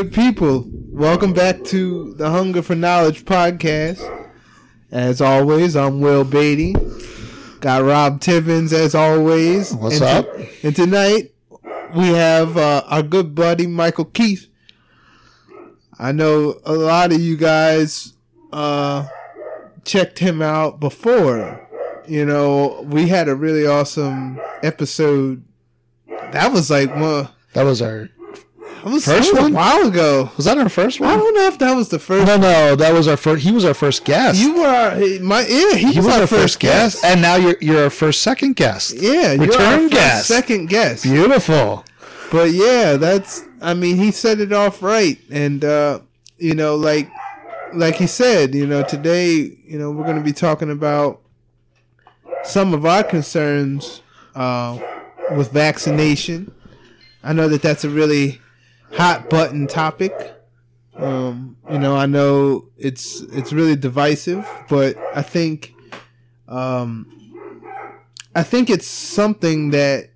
Good people, welcome back to the Hunger for Knowledge podcast. As always, I'm Will Badie. Got Rob Tibbins as always. What's and up? and tonight we have uh, our good buddy Michael Keith. I know a lot of you guys uh, checked him out before. You know, we had a really awesome episode. That was like one. That was our That was, First that was one? a while ago. was that our first one? I don't know if that was the first. No, no, that was our first. He was our first guest. You were my yeah. He, he was our first guest, and now you're you're our first second guest. Yeah, you're Return first guest. second guest. Beautiful. But yeah, that's I mean he set it off right, and uh, you know like like he said, you know today you know we're going to be talking about some of our concerns uh, with vaccination. I know that that's a really hot button topic. Um, you know, I know it's it's really divisive, but I think um, I think it's something that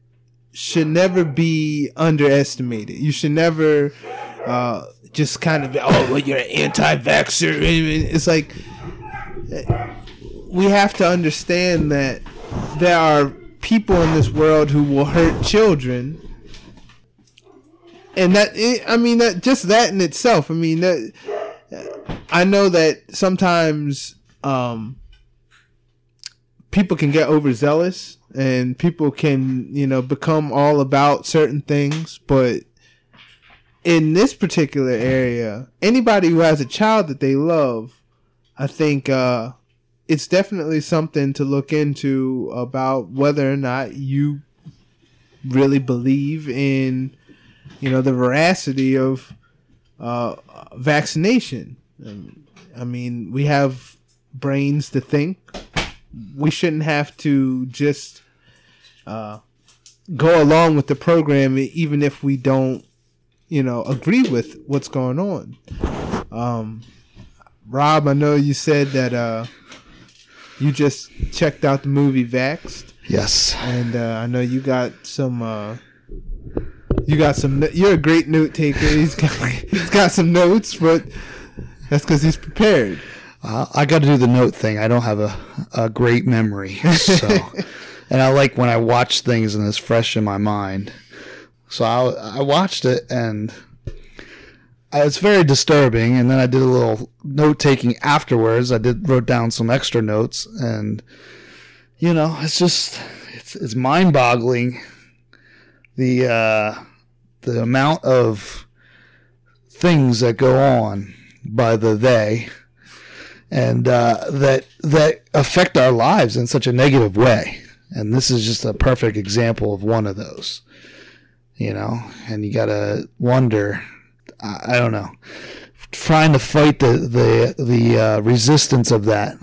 should never be underestimated. You should never uh, just kind of oh, well, you're an anti-vaxxer. It's like we have to understand that there are people in this world who will hurt children. And that, I mean, that just that in itself. I mean, that I know that sometimes um, people can get overzealous and people can, you know, become all about certain things. But in this particular area, anybody who has a child that they love, I think uh, it's definitely something to look into about whether or not you really believe in, you know, the veracity of uh, vaccination. I mean, we have brains to think. We shouldn't have to just uh, go along with the program, even if we don't, you know, agree with what's going on. Um, Rob, I know you said that uh, you just checked out the movie Vaxxed, Yes. and uh, I know you got some. Uh, you got some. You're a great note taker. He's got he's got some notes, but that's because he's prepared. Uh, I got to do the note thing. I don't have a, a great memory, so and I like when I watch things and it's fresh in my mind. So I I watched it and it's very disturbing. And then I did a little note taking afterwards. I did wrote down some extra notes, and you know, it's just it's it's mind boggling the uh, the amount of things that go on by the they and uh, that that affect our lives in such a negative way. And this is just a perfect example of one of those. You know, and you gotta wonder. I, I don't know, trying to fight the the the uh, resistance of that.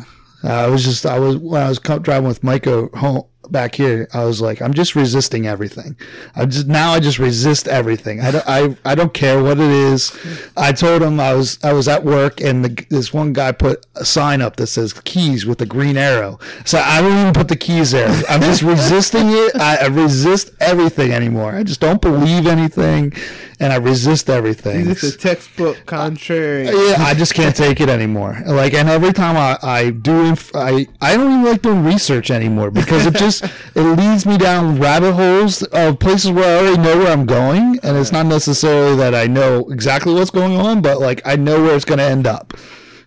I was just I was when I was driving with Micah home back here. I was like, I'm just resisting everything. I just now I just resist everything. I don't I, I don't care what it is. I told him I was I was at work and the, this one guy put a sign up that says keys with a green arrow. So I don't even put the keys there. I'm just resisting it. I, I resist everything anymore. I just don't believe anything, and I resist everything. He's just a textbook uh, contrary. Yeah, I just can't take it anymore. Like, and every time I, I do, inf- I I don't even like doing research anymore because it just it leads me down rabbit holes of places where I already know where I'm going, and it's not necessarily that I know exactly what's going on, but like I know where it's going to end up.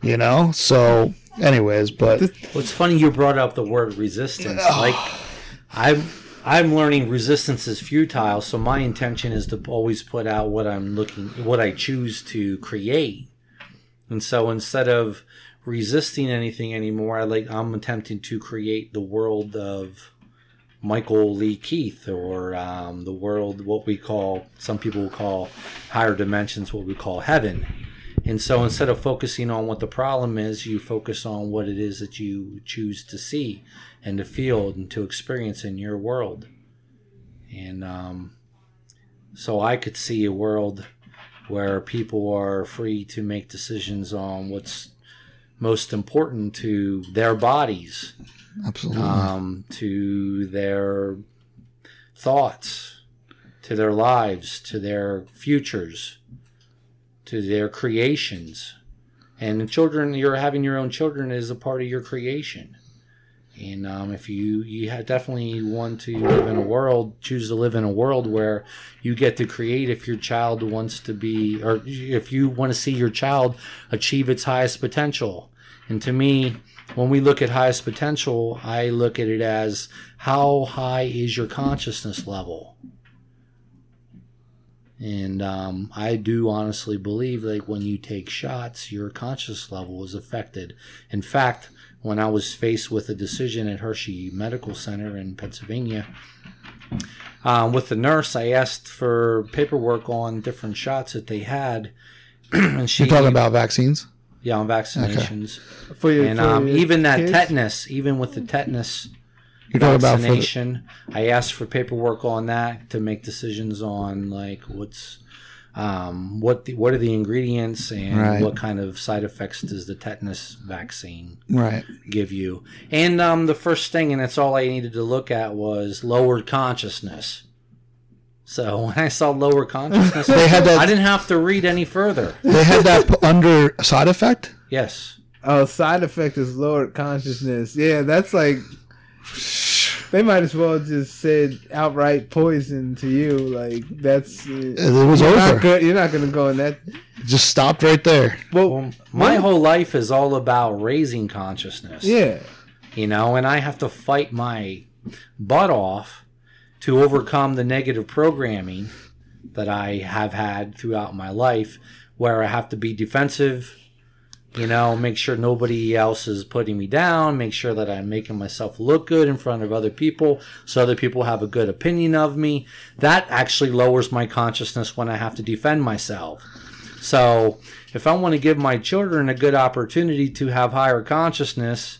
You know. So, anyways, but Well, it's funny you brought up the word resistance. Like, I'm I'm learning resistance is futile, so my intention is to always put out what I'm looking, what I choose to create. And so instead of resisting anything anymore, I like I'm attempting to create the world of Michael Lee Keith, or um, the world what we call some people call higher dimensions, what we call heaven. And so instead of focusing on what the problem is, you focus on what it is that you choose to see and to feel and to experience in your world. And um, so I could see a world where people are free to make decisions on what's most important to their bodies, absolutely, um, to their thoughts, to their lives, to their futures, to their creations. And the children, you're having your own children is a part of your creation. And um, if you you definitely want to live in a world, choose to live in a world where you get to create. If your child wants to be, or if you want to see your child achieve its highest potential, and to me, when we look at highest potential, I look at it as how high is your consciousness level. And um, I do honestly believe like when you take shots, your conscious level is affected. In fact, when I was faced with a decision at Hershey Medical Center in Pennsylvania, um, with the nurse, I asked for paperwork on different shots that they had. and she, You're talking about vaccines? yeah, on vaccinations. For your, And for um, your even that kids? tetanus, even with the tetanus You're about the, vaccination, I asked for paperwork on that to make decisions on like what's um, what the, what are the ingredients and Right. what kind of side effects does the tetanus vaccine right. give you? And um, the first thing, and that's all I needed to look at was lowered consciousness. So when I saw lower consciousness, They had that- I didn't have to read any further. They had that under side effect? Yes. Oh, side effect is lowered consciousness. Yeah, that's like they might as well just said outright poison to you. Like that's It was you're not over. good. You're not gonna go in that. Just stopped right there. Well, Well, my whole life is all about raising consciousness. yeah, you know, and I have to fight my butt off to overcome the negative programming that I have had throughout my life, where I have to be defensive, you know, make sure nobody else is putting me down, make sure that I'm making myself look good in front of other people so other people have a good opinion of me. That actually lowers my consciousness when I have to defend myself. So, if I want to give my children a good opportunity to have higher consciousness,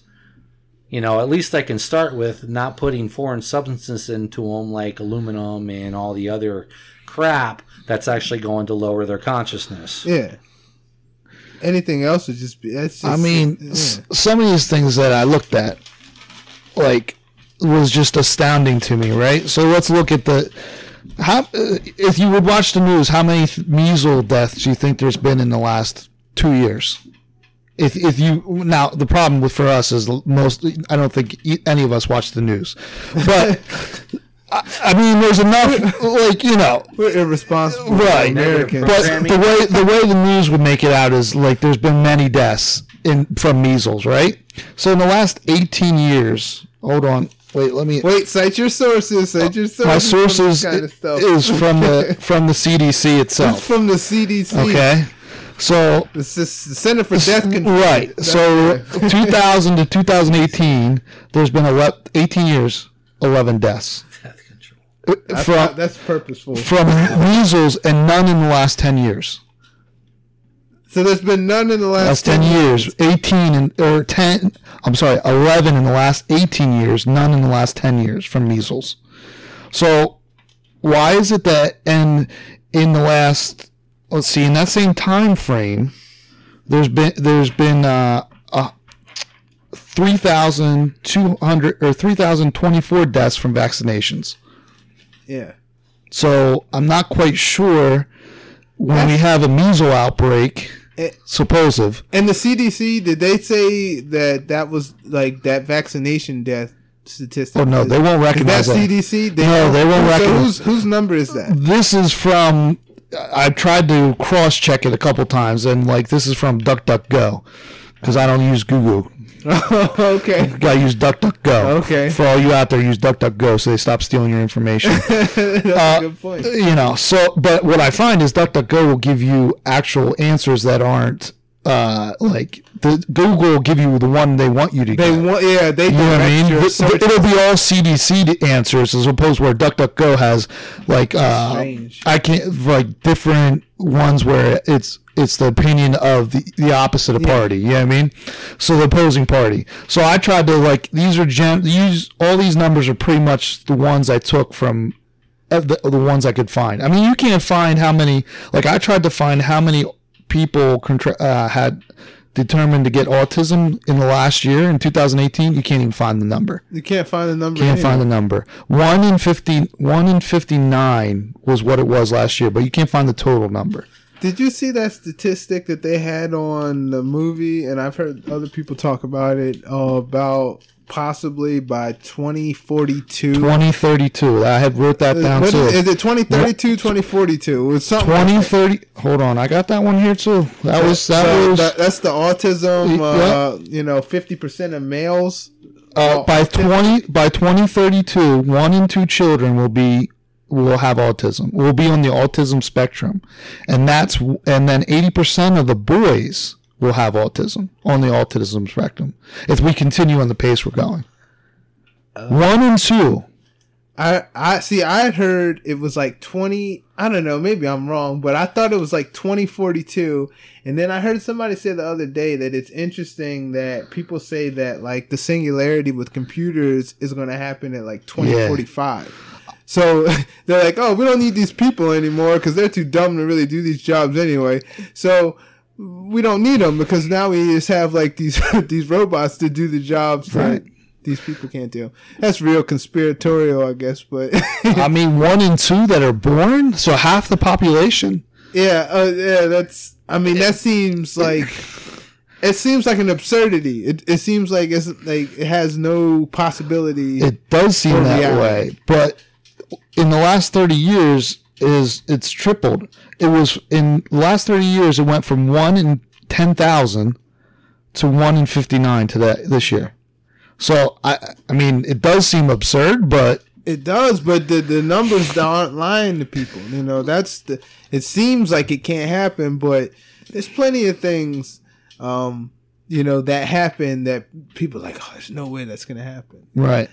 you know, at least I can start with not putting foreign substances into them like aluminum and all the other crap that's actually going to lower their consciousness. yeah. Anything else would just be. Just, I mean, yeah. s- some of these things that I looked at, like, was just astounding to me, right? So let's look at the. How, uh, if you would watch the news, how many th- measles deaths do you think there's been in the last two years? If, if you now the problem with for us is most I don't think any of us watch the news, but I, I mean there's enough like you know we're irresponsible Right. Americans. but the way the way the news would make it out is like there's been many deaths in from measles, right? So in the last 18 years, hold on, wait, let me. Wait, cite your sources. Cite your sources. my for this sources kind of stuff. is from the from the CDC It's itself. from the CDC. Okay, so It's just the Center for Death Control. right, That's so right. 2000 to 2018, there's been 11, 18 years, 11 deaths Death control. That's, from that's purposeful. from measles, and none in the last 10 years. So there's been none in the last, last 10 years 18 and or 10 i'm sorry 11 in the last 18 years none in the last 10 years from measles so why is it that and in the last let's see in that same time frame there's been there's been uh, uh 3200 or 3024 deaths from vaccinations Yeah. so i'm not quite sure when we have a measles outbreak Eh. supposed And the CDC, did they say that that was like that vaccination death statistic? Oh no, they won't Is that recognize that. CDC? They No, they won't so recognize- Whose, whose number is that? This is from. I've tried to cross check it a couple times, and like this is from DuckDuckGo because I don't use Google. okay. Got to use DuckDuckGo. Okay. For all you out there, use DuckDuckGo so they stop stealing your information. That's Uh, a good point. you know, so but what I find is DuckDuckGo will give you actual answers that aren't uh like the Google will give you the one they want you to They get. want, yeah, they You know what I mean? Th- It'll be all CDC answers as opposed to where DuckDuckGo has like uh, I can't like different ones where it's it's the opinion of the, the opposite of party. You know what I mean? So the opposing party. So I tried to like these are gen these all these numbers are pretty much the ones I took from uh, the, the ones I could find. I mean, you can't find how many. Like I tried to find how many people contra- uh, had determined to get autism in the last year in 2018. You can't even find the number. You can't find the number. Can't find the number. One in 50, one in 59 was what it was last year, but you can't find the total number. Did you see that statistic that they had on the movie? And I've heard other people talk about it uh, about possibly by 2042. 2032. I had wrote that down What too. is, is it 2032, 2042? It's something. like that. 2030. Hold on, I got that one here too. That was that So was that- that's the autism. Yeah. Uh, you know, 50% of males. uh, by 20 by 2032. One in two children will be will have autism. Will be on the autism spectrum, and that's and then 80 percent of the boys will have autism on the autism spectrum if we continue on the pace we're going. Uh, One in two. I I see. I had heard it was like twenty. I don't know. Maybe I'm wrong, but I thought it was like twenty forty two. And then I heard somebody say the other day that it's interesting that people say that like the singularity with computers is going to happen at like twenty forty five. So they're like, oh, we don't need these people anymore because they're too dumb to really do these jobs anyway. So we don't need them because now we just have like these these robots to do the jobs Right. that these people can't do. That's real conspiratorial, I guess, but I mean, one in two that are born, so half the population. yeah, uh, yeah, that's. I mean, that seems like it seems like an absurdity. It it seems like it's like it has no possibility. It does seem that reality. way, but in the last thirty years, is it's tripled. It was in the last thirty years, it went from one in ten thousand to one in fifty nine to that this year. So I, I mean, it does seem absurd, but It does, but the the numbers aren't lying to people. You know, that's the. It seems like it can't happen, but there's plenty of things, um, you know, that happen that people are like, oh, there's no way that's gonna happen. right.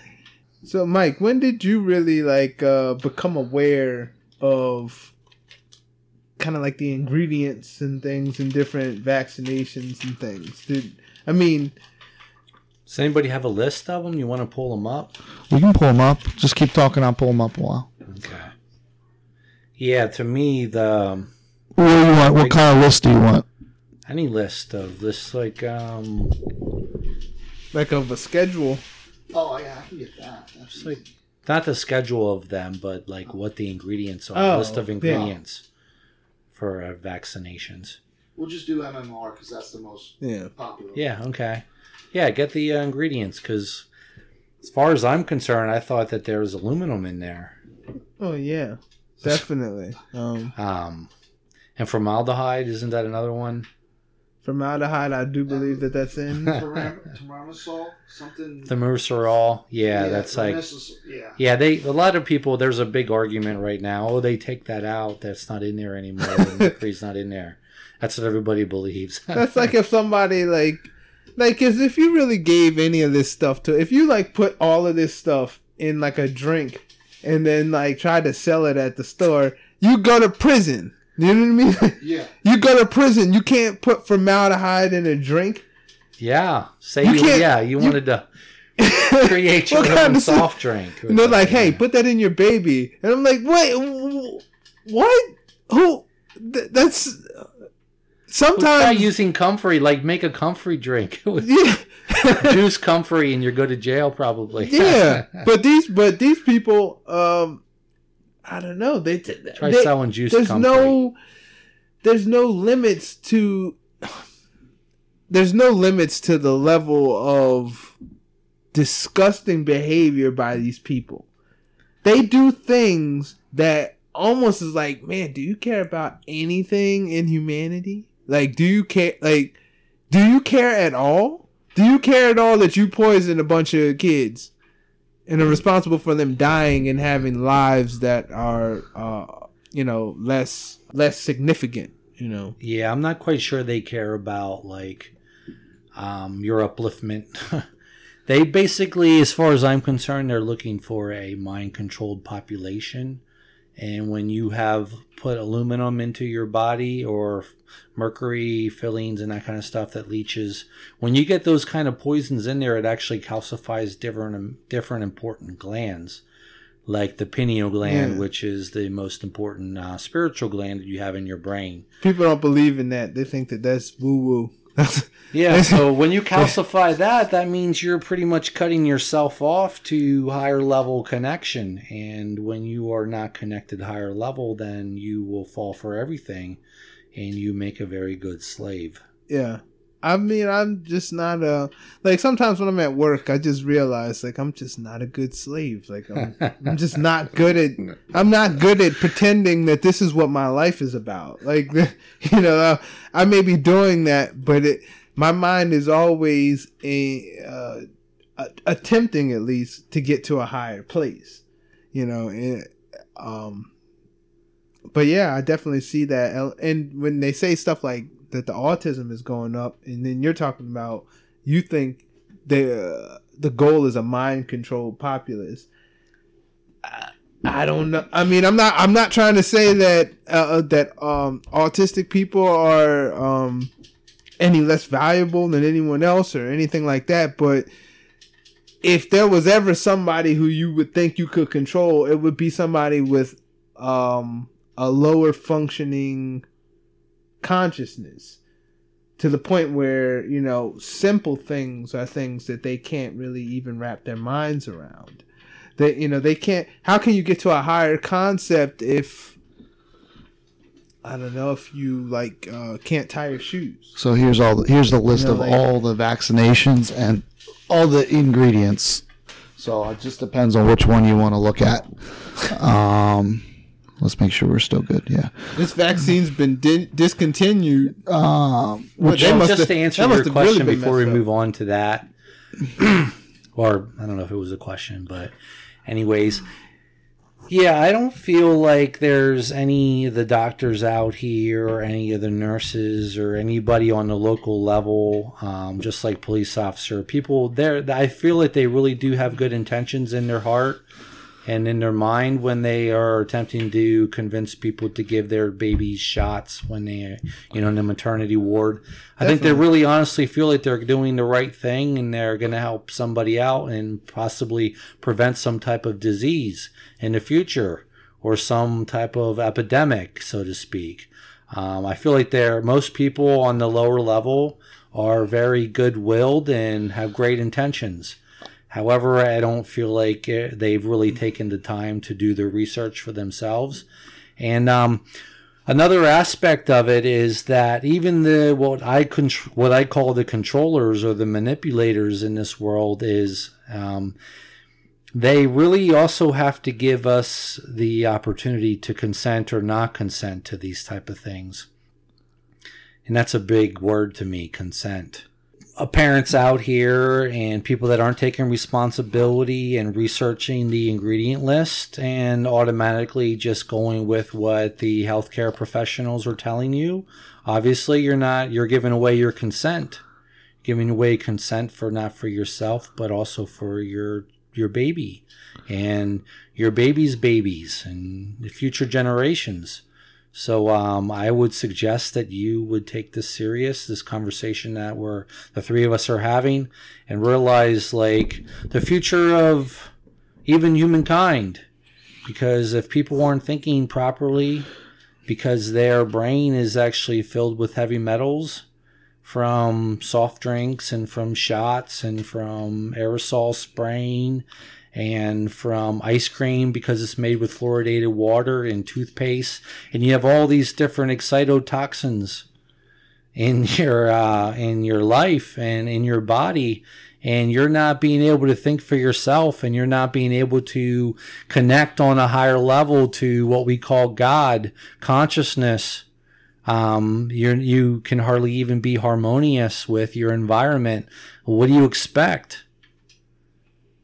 So, Mike, when did you really like uh, become aware of kind of like the ingredients and things and different vaccinations and things? Did I mean? Does anybody have a list of them? You want to pull them up? We can pull them up. Just keep talking. I'll pull them up a while. Okay. Yeah, to me, the What do you want? What kind of list do you want? any list of this, like, um, Like of a schedule. Oh yeah, I can get that. just like not the schedule of them, but like what the ingredients are, Oh, list of yeah. ingredients for uh, vaccinations. We'll just do MMR because that's the most Yeah. popular. Yeah, okay. Yeah, get the uh, ingredients because, as far as I'm concerned, I thought that there was aluminum in there, Oh yeah, definitely. Um, um, and formaldehyde. Isn't that another one? Formaldehyde, I do believe that that's in. Tiramasol, something. Thimerosal. Yeah, that's like. yeah. Yeah, they a lot of people. There's a big argument right now. Oh, they take that out. That's not in there anymore. The mercury's not in there. That's what everybody believes. That's like if somebody like, like, as if you really gave any of this stuff to, if you like put all of this stuff in like a drink, and then like try to sell it at the store, you go to prison. You know what I mean? Yeah. you go to prison. You can't put formaldehyde in a drink. yeah, say You you, can't- yeah you, you- wanted to create your own kind of- soft drink. And they're like, "Hey, put that in your baby," and I'm like, "Wait, wh- what? Who? Th- that's Try sometimes." using comfrey, like make a comfrey drink. yeah, Juice comfrey, and you go to jail probably. yeah, but these, but these people, um, I don't know. They Try they- selling juice There's comfrey. no, there's no limits to. There's no limits to the level of disgusting behavior by these people. They do things that almost is like, man, do you care about anything in humanity? Like, do you care? Like, do you care at all? Do you care at all that you poisoned a bunch of kids and are responsible for them dying and having lives that are, uh, you know, less less significant? You know, Yeah, I'm not quite sure they care about like um, your upliftment. they basically, as far as I'm concerned, they're looking for a mind controlled population. And when you have put aluminum into your body or mercury fillings and that kind of stuff that leaches, when you get those kind of poisons in there, it actually calcifies different different important glands, like the pineal gland, Yeah. which is the most important uh, spiritual gland that you have in your brain. people don't believe in that. They think that that's woo woo. Yeah, so when you calcify that, that means you're pretty much cutting yourself off to higher level connection. And when you are not connected higher level, then you will fall for everything. and you make a very good slave. Yeah. I mean, I'm just not a like. Sometimes when I'm at work, I just realize like I'm just not a good slave. Like I'm, I'm just not good at. I'm not good at pretending that this is what my life is about. Like you know, I may be doing that, but it my mind is always a, uh, attempting at least to get to a higher place. You know, and um, but yeah, I definitely see that. And when they say stuff like that the autism is going up, and then you're talking about you think the uh, the goal is a mind controlled populace. I, don't know. I mean, I'm not. I'm not trying to say that uh, uh, that um, autistic people are um, any less valuable than anyone else or anything like that. But if there was ever somebody who you would think you could control, it would be somebody with um, a lower functioning consciousness to the point where you know simple things are things that they can't really even wrap their minds around that you know they can't how can you get to a higher concept if I don't know if you like uh, can't tie your shoes. So here's all the, here's the list You know, of like- all the vaccinations and all the ingredients. So it just depends on which one you want to look at. Um, let's make sure we're still good. Yeah. This vaccine's been di- discontinued. Um, Well, they must just have- to answer that your have really question before we up. move on to that, or I don't know if it was a question, but anyways, yeah, I don't feel like there's any of the doctors out here, or any of the nurses, or anybody on the local level, um, just like police officer people. There, I feel like they really do have good intentions in their heart and in their mind when they are attempting to convince people to give their babies shots when they you know in the maternity ward i think they really honestly feel like they're doing the right thing and they're going to help somebody out and possibly prevent some type of disease in the future or some type of epidemic so to speak. Um, i feel like they're most people on the lower level are very good-willed and have great intentions However, I don't feel like uh, they've really taken the time to do their research for themselves. And um, another aspect of it is that even the what I what I call the controllers or the manipulators in this world is um, they really also have to give us the opportunity to consent or not consent to these type of things. And that's a big word to me, consent Uh, parents out here and people that aren't taking responsibility and researching the ingredient list and automatically just going with what the healthcare professionals are telling you. Obviously, you're not, you're giving away your consent, giving away consent for not for yourself, but also for your, your baby and your baby's babies and the future generations. So um, I would suggest that you would take this serious, this conversation that we're the three of us are having, and realize like the future of even humankind. Because if people aren't thinking properly, because their brain is actually filled with heavy metals from soft drinks and from shots and from aerosol spraying and from ice cream because it's made with fluoridated water and toothpaste. And you have all these different excitotoxins in your uh, in your life and in your body. And you're not being able to think for yourself and you're not being able to connect on a higher level to what we call God consciousness. Um, you you can hardly even be harmonious with your environment. What do you expect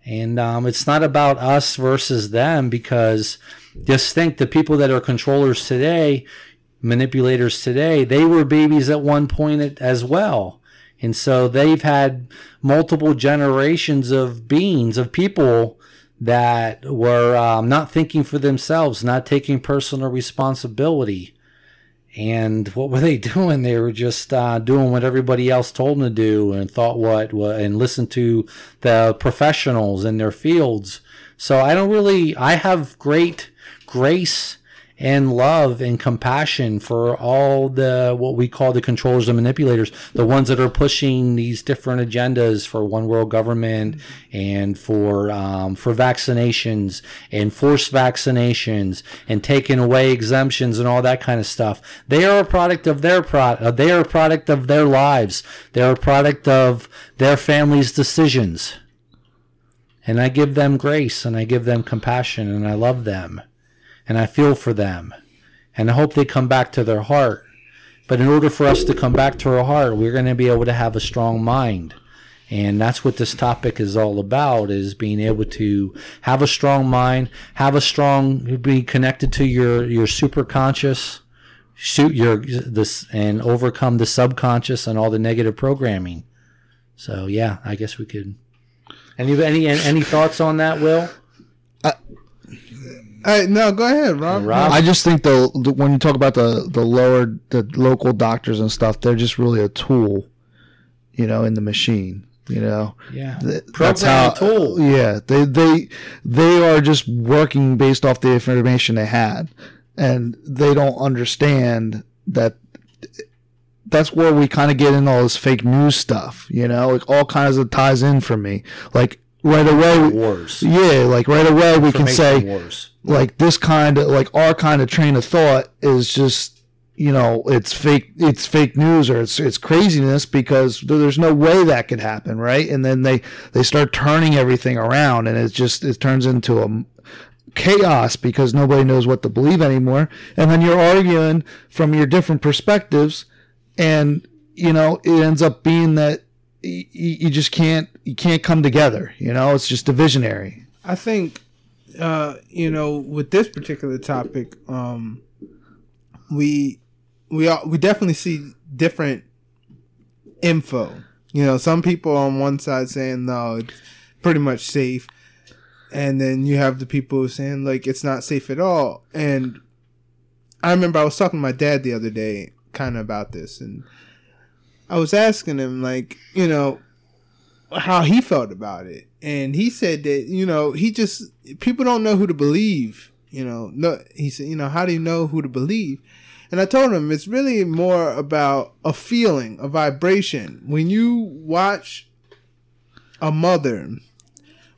and um, it's not about us versus them because just think the people that are controllers today, manipulators today, they were babies at one point as well. And so they've had multiple generations of beings, of people that were um, not thinking for themselves, not taking personal responsibility. And what were they doing? They were just uh, doing what everybody else told them to do, and thought what, what, and listened to the professionals in their fields. So I don't really. I have great grace and love and compassion for all the what we call the controllers and manipulators, the ones that are pushing these different agendas for one world government and for um, for vaccinations and forced vaccinations and taking away exemptions and all that kind of stuff. They are a product of their product. They are a product of their lives. They're a product of their family's decisions. And I give them grace and I give them compassion and I love them and I feel for them. And I hope they come back to their heart. But in order for us to come back to our heart, we're going to be able to have a strong mind. And that's what this topic is all about is being able to have a strong mind, have a strong be connected to your your super conscious shoot your this and overcome the subconscious and all the negative programming. So yeah, I guess we could any any any thoughts on that, Will? Uh, Hey, no, go ahead, Rob. Rob? I just think the, the when you talk about the the lower the local doctors and stuff, they're just really a tool, you know, in the machine. You know, Yeah. Th- Programming tool. Yeah, they they they are just working based off the information they had, and they don't understand that. That's where we kind of get in all this fake news stuff. You know, like all kinds of ties in for me. Like right away, Wars. yeah, like right away we can say Information wars. Like this kind of like our kind of train of thought is just you know it's fake it's fake news or it's it's craziness because there's no way that could happen right? And then they they start turning everything around and it just it turns into a chaos because nobody knows what to believe anymore. And then you're arguing from your different perspectives and you know it ends up being that y- y- you just can't you can't come together you know? It's just divisionary. I think, uh, you know, with this particular topic, um, we we all, we definitely see different info. You know, some people on one side saying no, it's pretty much safe, and then you have the people saying like it's not safe at all. And I remember I was talking to my dad the other day, kind of about this, and I was asking him like, you know, how he felt about it. And he said that, you know, he just people don't know who to believe. You know, no he said, you know, how do you know who to believe? And I told him it's really more about a feeling, a vibration. When you watch a mother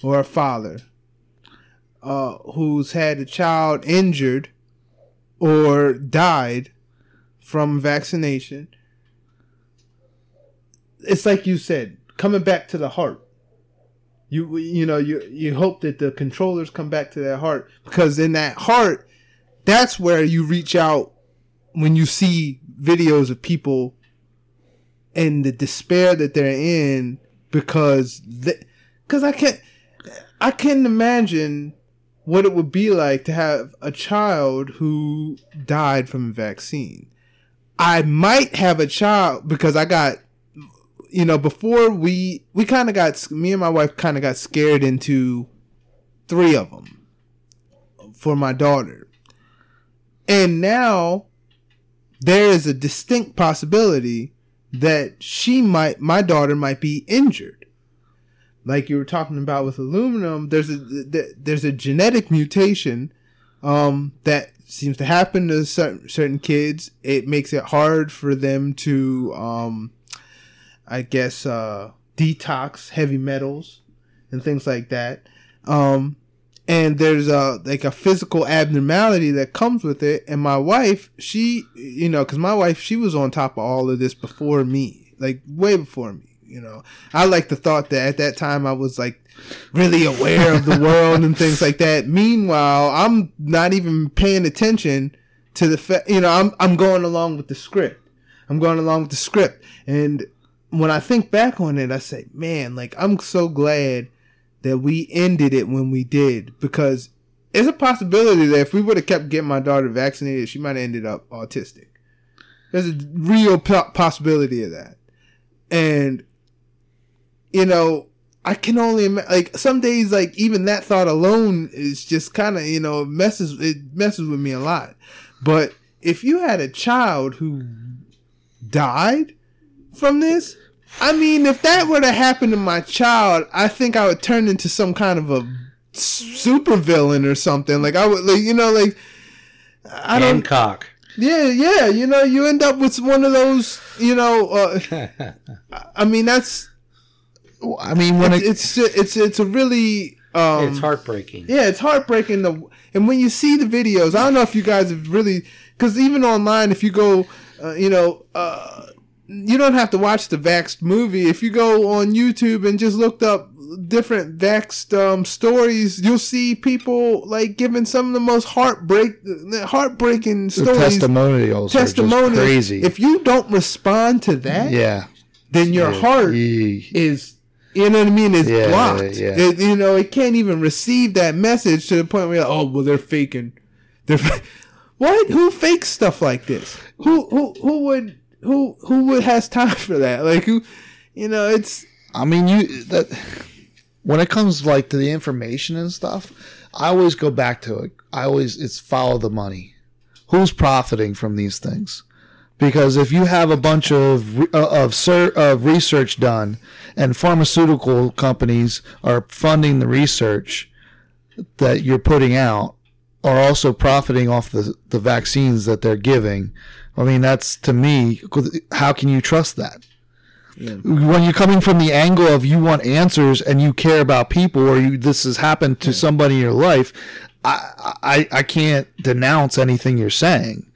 or a father uh, who's had a child injured or died from vaccination, it's like you said, coming back to the heart. You you know you you hope that the controllers come back to their heart because in that heart, that's where you reach out when you see videos of people and the despair that they're in because because I can't I can't imagine what it would be like to have a child who died from a vaccine. I might have a child because I got you know, before we we kind of got me and my wife kind of got scared into three of them for my daughter, and now there is a distinct possibility that she might my daughter might be injured. Like you were talking about with aluminum, there's a there's a genetic mutation um, that seems to happen to certain certain kids. It makes it hard for them to um, I guess uh, detox heavy metals and things like that. Um, and there's a like a physical abnormality that comes with it. And my wife, she, you know, because my wife, she was on top of all of this before me, like way before me. You know, I like the thought that at that time I was like really aware of the world and things like that. Meanwhile, I'm not even paying attention to the fact, you know, I'm I'm going along with the script. I'm going along with the script, and when I think back on it, I say, man, like I'm so glad that we ended it when we did because it's a possibility that if we would have kept getting my daughter vaccinated, she might have ended up autistic. There's a real po- possibility of that, and you know, I can only ima- like some days, like even that thought alone is just kind of you know messes it messes with me a lot. But if you had a child who died from this, I mean, if that were to happen to my child, I think I would turn into some kind of a super villain or something. Like I would, like you know, like I don't. Hancock. Yeah, yeah. You know, you end up with one of those. You know, uh, I mean, that's I mean, when it, it's it's it's it's a really um, it's heartbreaking. Yeah, it's heartbreaking. The and when you see the videos, I don't know if you guys have really because even online, if you go, uh, you know, uh, you don't have to watch the Vaxxed movie. If you go on YouTube and just looked up different Vaxxed um, stories, you'll see people like giving some of the most heartbreak, heartbreaking the stories. testimonials, testimonials. crazy. If you don't respond to that, yeah, then your heart Yee. is you know what I mean? Is Yeah, blocked. yeah. It, you know, it can't even receive that message to the point where, oh, well, they're faking. They're fa- what? Who fakes stuff like this? Who who who would who who would has time for that? Like who? You know, it's I mean, you that when it comes like to the information and stuff, I always go back to it. I always it's follow the money. Who's profiting from these things? Because if you have a bunch of uh, of of research done, and pharmaceutical companies are funding the research that you're putting out, are also profiting off the the vaccines that they're giving. I mean, that's to me. How can you trust that? when you're coming from the angle of you want answers and you care about people or you this has happened to somebody in your life I, I i can't denounce anything you're saying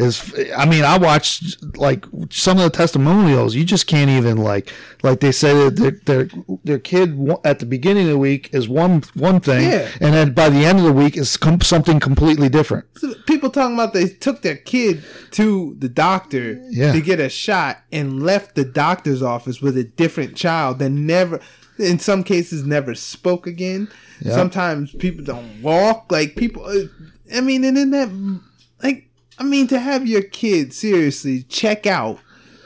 is i mean i watched like some of the testimonials you just can't even like like they said their their, their kid at the beginning of the week is one one thing Yeah. and then by the end of the week is com- something completely different people talking about they took their kid to the doctor Yeah. to get a shot and left the doctor's office with a different child that never in some cases never spoke again Yeah. sometimes people don't walk like people uh, i mean and then that like i mean to have your kid seriously check out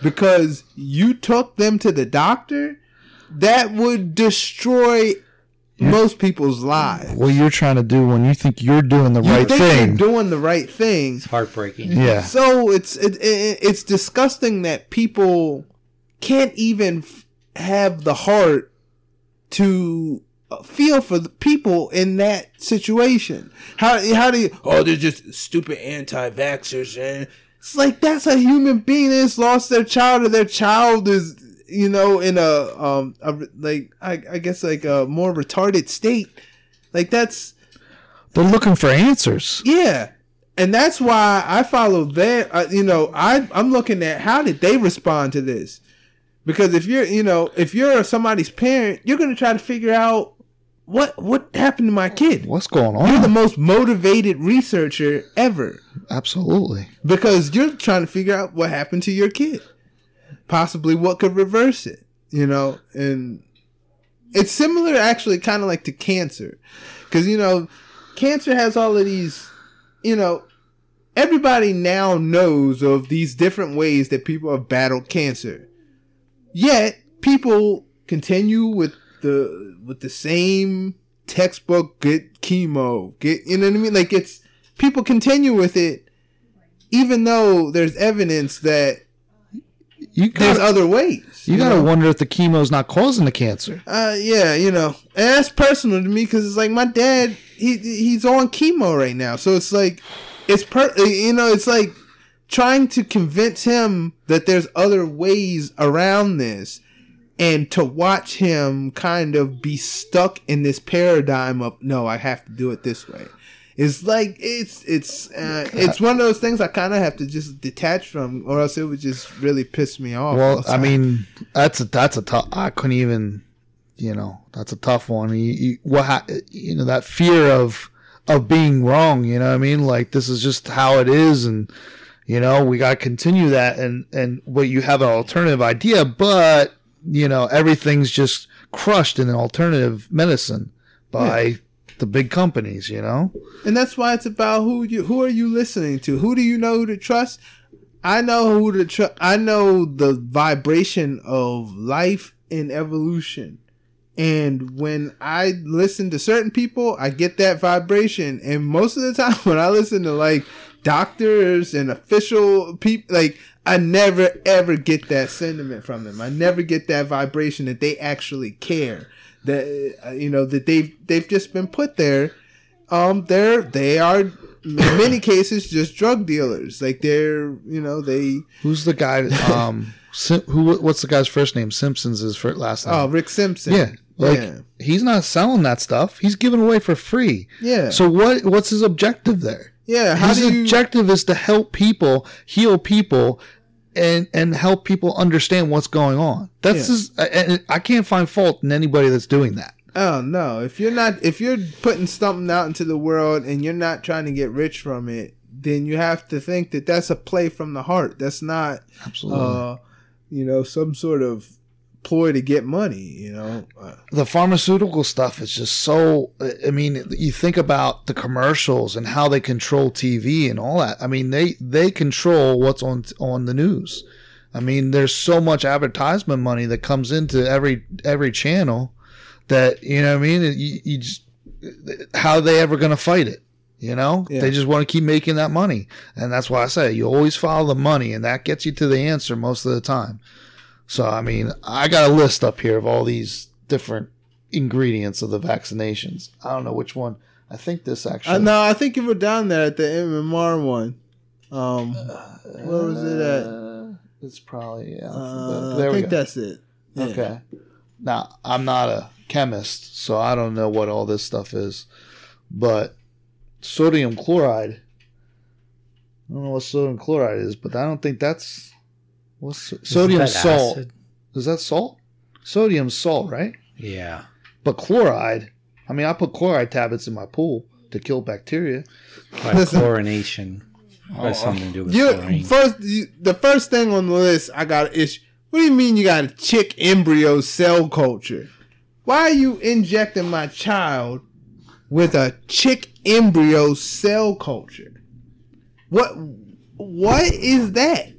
because you took them to the doctor that would destroy most people's lives. What you're trying to do when you think you're doing the you right think thing. you're doing the right thing. It's heartbreaking. yeah. So it's it, it, it's disgusting that people can't even f- have the heart to feel for the people in that situation. How how do you? Oh, they're just stupid anti-vaxxers, and it's like that's a human being that's lost their child, or their child is you know in a um a, like I, I guess like a more retarded state. Like that's they're looking for answers yeah, and that's why I follow their. Uh, you know, I I'm looking at how did they respond to this, because if you're you know if you're somebody's parent, you're gonna try to figure out what what happened to my kid. what's going on? You're the most motivated researcher ever absolutely because you're trying to figure out what happened to your kid, possibly what could reverse it. You know, and it's similar actually, kind of like to cancer, because you know, cancer has all of these. You know, everybody now knows of these different ways that people have battled cancer. Yet people continue with the with the same textbook get chemo, get you know what I mean? Like it's people continue with it even though there's evidence that you there's got other ways. you got to know? wonder if the chemo's not causing the cancer Uh, yeah, you know, and that's personal to me because it's like my dad, he he's on chemo right now, so it's like, it's per, you know, it's like trying to convince him that there's other ways around this, and to watch him kind of be stuck in this paradigm of no, I have to do it this way. It's like it's it's uh, it's one of those things I kind of have to just detach from, or else it would just really piss me off. Well, I mean, that's a that's a tough. I couldn't even, you know, that's a tough one. You, you, what ha- you know that fear of of being wrong. You know what I mean? Like this is just how it is, and you know we got to continue that. And and well, you have an alternative idea, but you know everything's just crushed in an alternative medicine by the big companies. You know. And that's why it's about who you who are you listening to? Who do you know who to trust? I know who to trust. I know the vibration of life and evolution. And when I listen to certain people, I get that vibration. And most of the time when I listen to like doctors and official people like I never ever get that sentiment from them. I never get that vibration that they actually care. That uh, you know that they've they've just been put there um they're they are in many cases just drug dealers. Like they're you know they Who's the guy? Um, Sim, who? What's the guy's first name? Simpsons is for last name. oh Rick Simpson. yeah, like yeah. he's not selling that stuff. He's giving away for free. Yeah. So what? What's his objective there? Yeah. How his do you? objective is to help people, heal people, and and help people understand what's going on. That's Yeah. his, and I can't find fault in anybody that's doing that. Oh no! If you're not, if you're putting something out into the world and you're not trying to get rich from it, then you have to think that that's a play from the heart. That's not, Absolutely. uh, you know, some sort of ploy to get money. You know, the pharmaceutical stuff is just so i mean you think about the commercials and how they control tv and all that. I mean they they control what's on on the news. I mean there's so much advertisement money that comes into every every channel that you know i mean? You, you just how are they ever going to fight it you know? Yeah. they just want to keep making that money. And that's why i say you always follow the money and that gets you to the answer most of the time so I mean, I got a list up here of all these different ingredients of the vaccinations. I don't know which one. I think this actually. uh, no, I think you were down there at the MMR one. Um, where was it at? Uh, it's probably yeah. Uh, there I we think go. that's it. Yeah. Okay. Now I'm not a chemist, so I don't know what all this stuff is, but sodium chloride. I don't know what sodium chloride is, but I don't think that's what's Isn't sodium that salt. acid? Is that salt? Sodium salt, right? Yeah. But chloride, I mean, I put chloride tablets in my pool to kill bacteria. By Listen. chlorination. Has oh. something to do with You chlorine. first, you, the first thing on the list I got is what do you mean you got a chick embryo cell culture? Why are you injecting my child with a chick embryo cell culture? What what is that?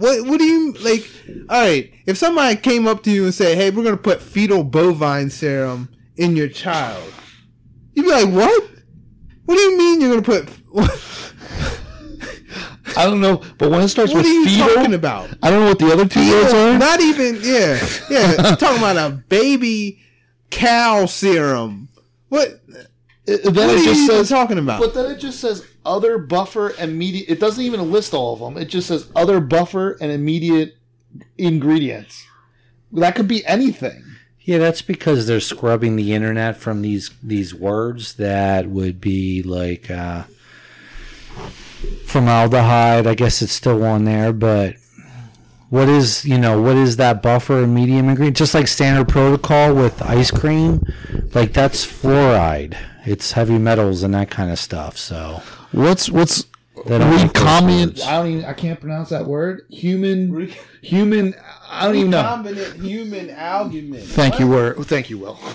What what do you like? All right, if somebody came up to you and said, "Hey, we're gonna put fetal bovine serum in your child," you'd be like, "What? What do you mean you're gonna put?" I don't know, but when it starts What with are you fetal, talking about? I don't know what the other two words are. Not even yeah, yeah. Talking about a baby cow serum. What? It- What are you just even says, talking about? but then it just says other buffer immediate. It doesn't even list all of them. It just says other buffer and immediate ingredients. That could be anything. Yeah, that's because they're scrubbing the internet from these these words that would be like uh, formaldehyde. I guess it's still on there, but what is you know what is that buffer and medium ingredient? Just like standard protocol with ice cream, like that's fluoride. It's heavy metals and that kind of stuff. So What's what's They don't like those recombinant? I don't even. I can't pronounce that word. Human. Human. I don't even know. Recombinant human albumin. Thank you, word. Thank you, Will.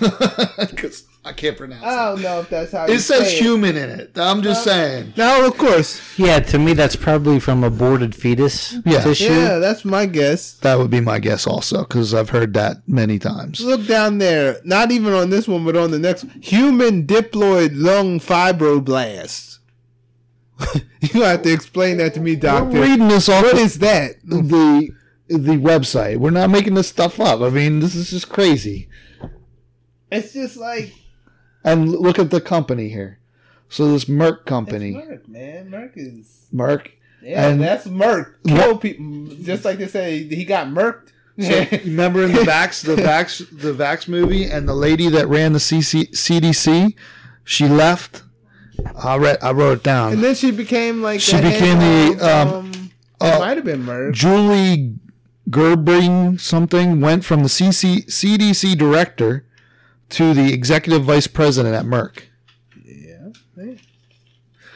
Because I can't pronounce it. I don't know if that's how you It says say human in it. I'm just saying. No, of course. yeah, to me that's probably from aborted fetus Yeah. tissue. Yeah, that's my guess. That would be my guess also, because I've heard that many times. Look down there. Not even on this one, but on the next. Human diploid lung fibroblast. you have to explain that to me, We're doctor. reading this off What is that? the the website. We're not making this stuff up. I mean, this is just crazy. It's just like And look at the company here. So this Merck it's company, Merck, man. Merck is Merck. yeah, And- that's Merck. Kill people just like they say he got murked. So remember in the Vax, the Vax, the Vax movie, and the lady that ran the CC, CDC, she left. I read, I wrote it down. and then she became like She became the, of, um, it uh, might have been Merck. Julie Gerberding something went from the CC, CDC director to the executive vice president at Merck. Yeah.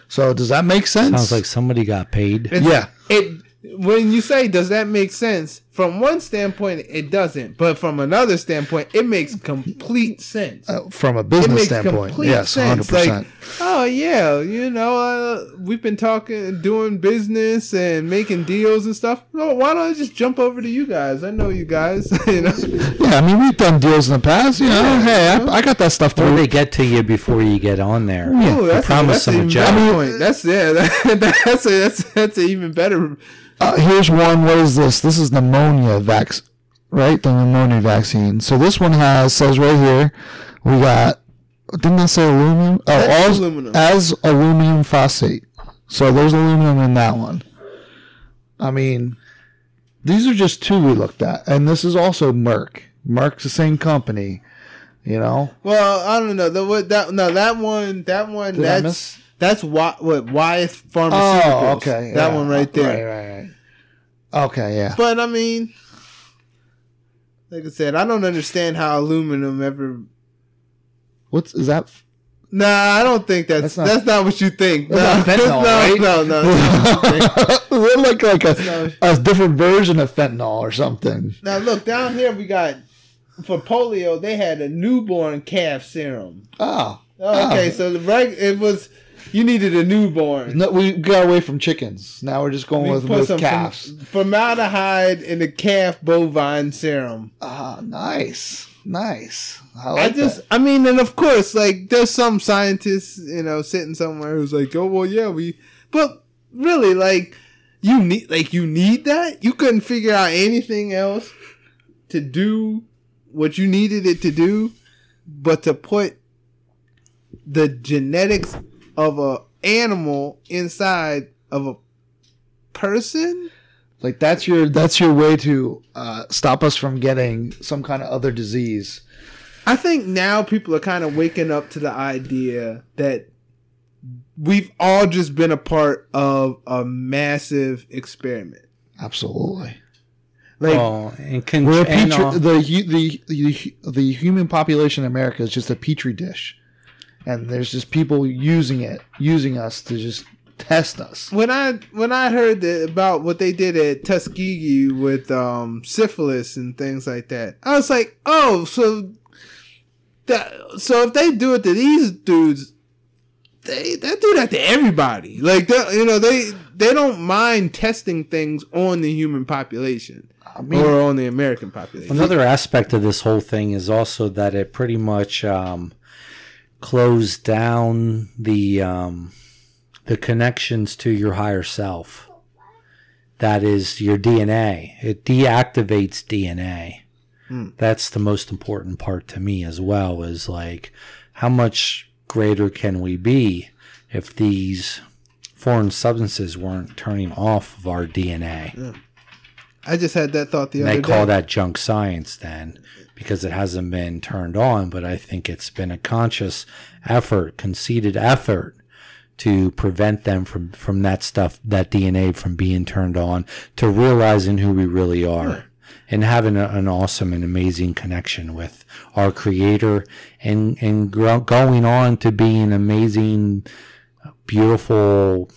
So does that make sense? Sounds like somebody got paid. It's- yeah. It when you say does that make sense? From one standpoint, it doesn't, but from another standpoint, it makes complete sense. Uh, from a business standpoint, yes, hundred sense. Like, percent. oh yeah, you know, uh, we've been talking, doing business and making deals and stuff. No, why don't I just jump over to you guys? I know you guys. you know, Yeah, I mean we've done deals in the past. You know, Yeah. hey, I, I got that stuff Or they get to you before you get on there. Yeah. Ooh, I that's, promise that's them a job. point. That's yeah, that, that's a, that's that's a even better. Uh, here's one. What is this? This is pneumonia vax, right? The pneumonia vaccine. So this one has says right here, we got Didn't that say aluminum? Oh, as, aluminum. as aluminum phosphate. So there's aluminum in that one. I mean, these are just two we looked at, and this is also Merck. Merck's the same company. You know, Well, I don't know. The what that no that one that one Did that's that's what what Wyeth Pharmaceuticals. Oh, okay. That yeah. one right there. Right, right, right. Okay, yeah. But I mean, like I said, I don't understand how aluminum ever. What's is that? Nah, I don't think that's That's that's not- not, what you think. That's no, not fentanyl, no, right? no, no, no. Like like a, a different version of fentanyl or something? Now look down here. We got for polio. They had a newborn calf serum. Oh, Oh, okay, ah. so the reg it was you needed a newborn. no, we got away from chickens. Now we're just going We with, with some calves. form- formaldehyde in the calf bovine serum. Ah, nice, nice. I I just, that. I mean, and of course, like there's some scientists, you know, sitting somewhere who's like, oh well, yeah, we, but really, like you need, like you need that. You couldn't figure out anything else to do what you needed it to do, but to put the genetics of a animal inside of a person. Like that's your that's your way to uh, stop us from getting some kind of other disease. I think now people are kind of waking up to the idea that we've all just been a part of a massive experiment. Absolutely. Like, Well, and, con- We're a and, uh, the, the the the human population in America is just a petri dish, and there's just people using it, using us to just test us. when I when I heard that about what they did at Tuskegee with um, syphilis and things like that, I was like, oh, so that so if they do it to these dudes, they they do that to everybody. Like they, you know, they they don't mind testing things on the human population I mean, or on the American population. Another aspect of this whole thing is also that it pretty much um, closed down the um, the connections to your higher self. That is your DNA. It deactivates DNA. Hmm. That's the most important part to me as well. Is like how much greater can we be if these foreign substances weren't turning off of our DNA? I just had that thought the And other they call that junk science then because it hasn't been turned on, but I think it's been a conscious effort, conceited effort to prevent them from, from that stuff, that DNA from being turned on, to realizing who we really are. Hmm. And having a, an awesome and amazing connection with our creator and, and going on to being amazing, beautiful,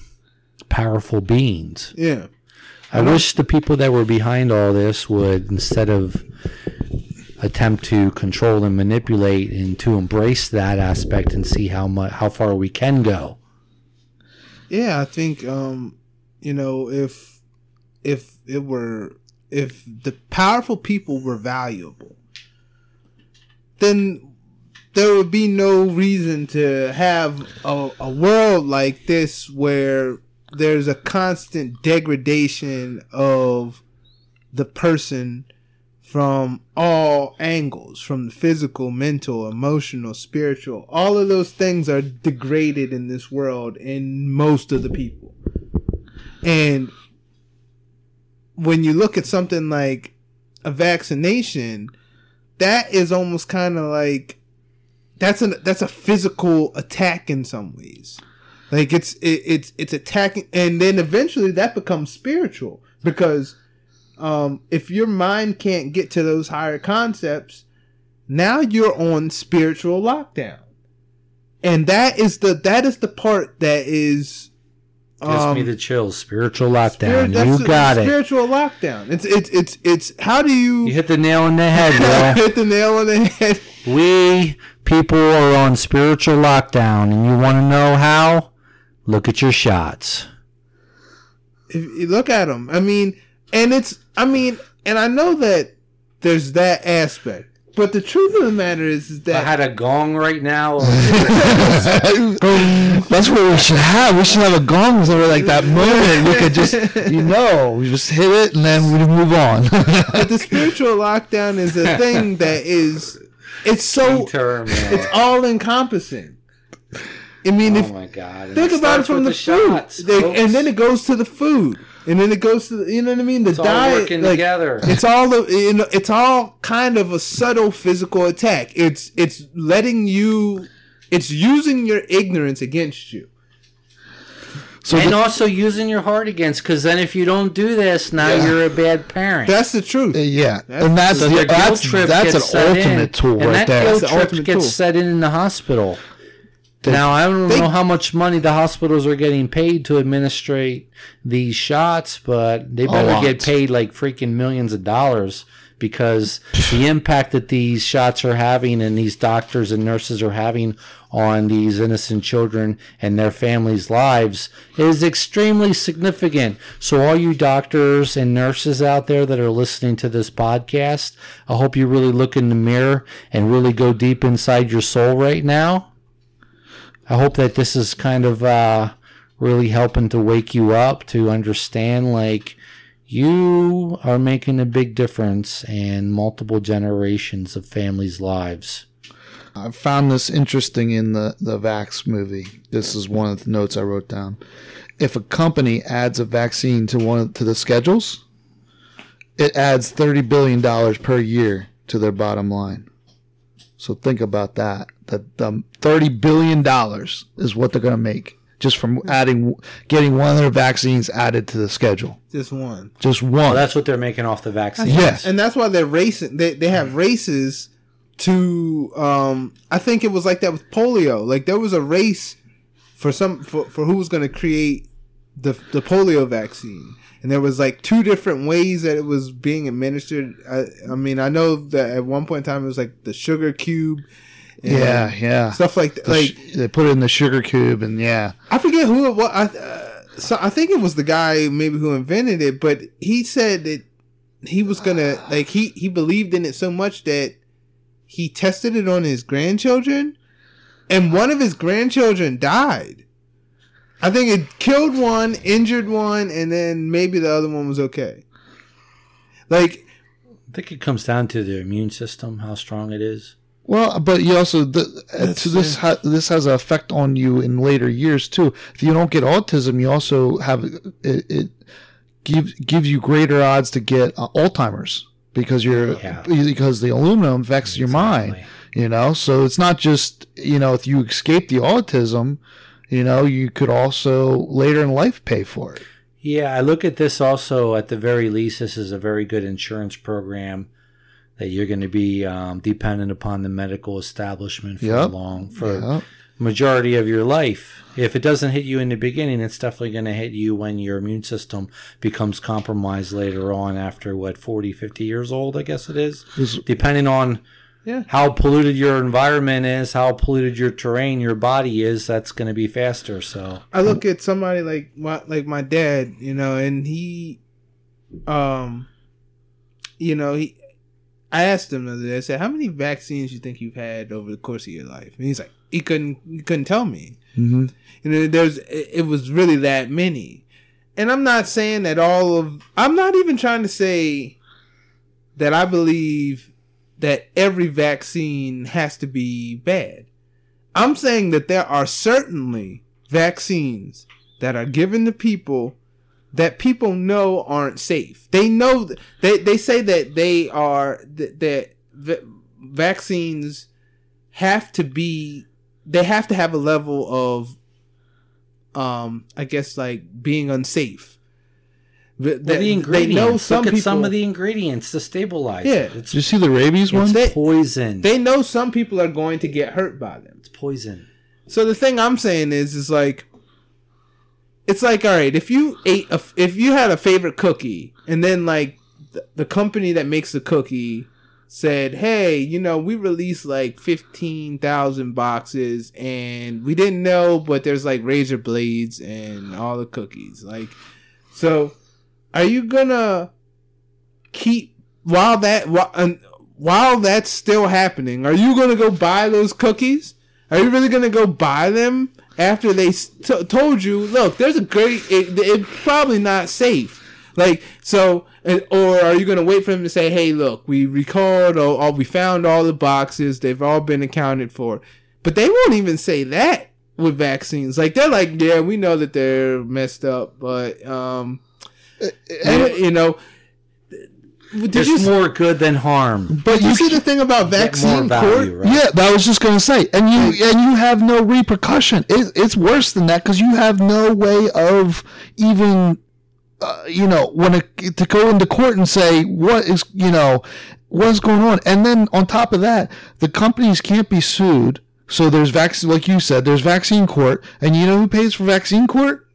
powerful beings. yeah. I wish the people that were behind all this would, instead of attempt to control and manipulate, and to embrace that aspect and see how much, how far we can go. Yeah, I think um, you know, if if it were if the powerful people were valuable, then there would be no reason to have a, a world like this where there's a constant degradation of the person from all angles from the physical mental emotional spiritual. All of those things are degraded in this world in most of the people. And when you look at something like a vaccination that is almost kind of like that's an that's a physical attack in some ways. Like it's it, it's it's attacking and then eventually that becomes spiritual because um, if your mind can't get to those higher concepts, now you're on spiritual lockdown, and that is the that is the part that is. Gives um, me the chills. Spiritual lockdown. that's You got it. Spiritual lockdown. It's it's it's it's how do you, You hit the nail on the head, bro. hit the nail on the head? we people are on spiritual lockdown, and you want to know how? Look at your shots. if you look at them, I mean, and it's, I mean, and I know that there's that aspect, but the truth of the matter is, is If I had a gong right now. That's what we should have. We should have a gong somewhere like that moment. We could just, you know, we just hit it and then we move on. but the spiritual lockdown is a thing that is it's so term, it's all encompassing. I mean, oh if my god! And think about it from with the, food, shots, They- folks. and then it goes to the food, and then it goes to the, you know what I mean. The it's all diet, working like, together. It's all the you know, it's all kind of a subtle physical attack. It's it's letting you, it's using your ignorance against you. So and the- also using your heart against, because then if you don't do this, now Yeah. you're a bad parent. That's the truth. uh, yeah, That's- and that's so the, their guilt that's trip that's gets an set in, ultimate tool and right that there. guilt That's the trip ultimate gets tool. set in in the hospital. Now I don't they- know how much money the hospitals are getting paid to administrate these shots, but they better get paid like freaking millions of dollars because the impact that these shots are having and these doctors and nurses are having on these innocent children and their families' lives is extremely significant. So, all you doctors and nurses out there that are listening to this podcast, I hope you really look in the mirror and really go deep inside your soul right now. I hope that this is kind of uh, really helping to wake you up to understand like you are making a big difference in multiple generations of families' lives. I found this interesting in the the Vax movie. This is one of the notes I wrote down. If a company adds a vaccine to one of- to the schedules, it adds thirty billion dollars per year to their bottom line. So think about that. That um, thirty billion dollars is what they're going to make just from adding, getting one of their vaccines added to the schedule. Just one. Just one. Well, that's what they're making off the vaccine. Yes. and that's why they're racing. They they have races to. Um, I think it was like that with polio. Like there was a race for some for, for who was going to create the the polio vaccine, and there was like two different ways that it was being administered. I, I mean, I know that at one point in time it was like the sugar cube. And yeah, yeah. Stuff like that. The Like sh- they put it in the sugar cube, and yeah, I forget who it was. I, uh, so I think it was the guy maybe who invented it, but he said that he was gonna like he he believed in it so much that he tested it on his grandchildren, and one of his grandchildren died. I think it killed one, injured one, and then maybe the other one was okay. Like I think it comes down to the immune system, how strong it is. Well, but you also the, uh, so this ha- this has an effect on you in later years too. If you don't get autism, you also have it, it gives gives you greater odds to get uh, Alzheimer's because you're Yeah. because the aluminum affects your mind. You know, so it's not just you know if you escape the autism, you know you could also later in life pay for it. Yeah, I look at this also at the very least. This is a very good insurance program that you're going to be um, dependent upon the medical establishment for Yep. long for Yeah. majority of your life. If it doesn't hit you in the beginning, it's definitely going to hit you when your immune system becomes compromised later on after what 40, 50 years old, I guess it is. Depending on Yeah. how polluted your environment is, how polluted your terrain, your body is, that's going to be faster. So, I look at somebody like my like my dad, you know, and he, um, you know, he. I asked him the other day. I said, "How many vaccines you think you've had over the course of your life?" And he's like, "He couldn't. He couldn't tell me." Mhm. You know, there's. It, it was really that many, and I'm not saying that all of. I'm not even trying to say that I believe that every vaccine has to be bad. I'm saying that there are certainly vaccines that are given to people that people know aren't safe. They know th- they they say that they are that, that va- vaccines have to be they have to have a level of um I guess like being unsafe. Th- well, the ingredients. They know some look at some of the ingredients to stabilize Yeah. it. It's, Did you see the rabies one? They- poison. They know some people are going to get hurt by them. it's poison. So the thing I'm saying is, is like, it's like, all right, if you ate, a, if you had a favorite cookie, and then like the, the company that makes the cookie said, hey, you know, we released like fifteen thousand boxes, and we didn't know, but there's like razor blades and all the cookies, like, so are you gonna keep while that while, while that's still happening? Are you gonna go buy those cookies? Are you really gonna go buy them after they t- told you, look, there's a great, it, it's probably not safe, Like so, or are you going to wait for them to say, "Hey, look, we recalled or, or we found all the boxes; they've all been accounted for." But they won't even say that with vaccines. Like they're like, "Yeah, we know that they're messed up, but um, you, you know." Did There's you, more good than harm. but you you see the thing about vaccine value, court? right? Yeah, but I was just gonna say, and you and you have no repercussion. It, it's worse than that because you have no way of even, uh, you know, when it, to go into court and say what is, you know, what's going on, and then on top of that, the companies can't be sued. So there's vaccine, like you said, there's vaccine court, and you know who pays for vaccine court?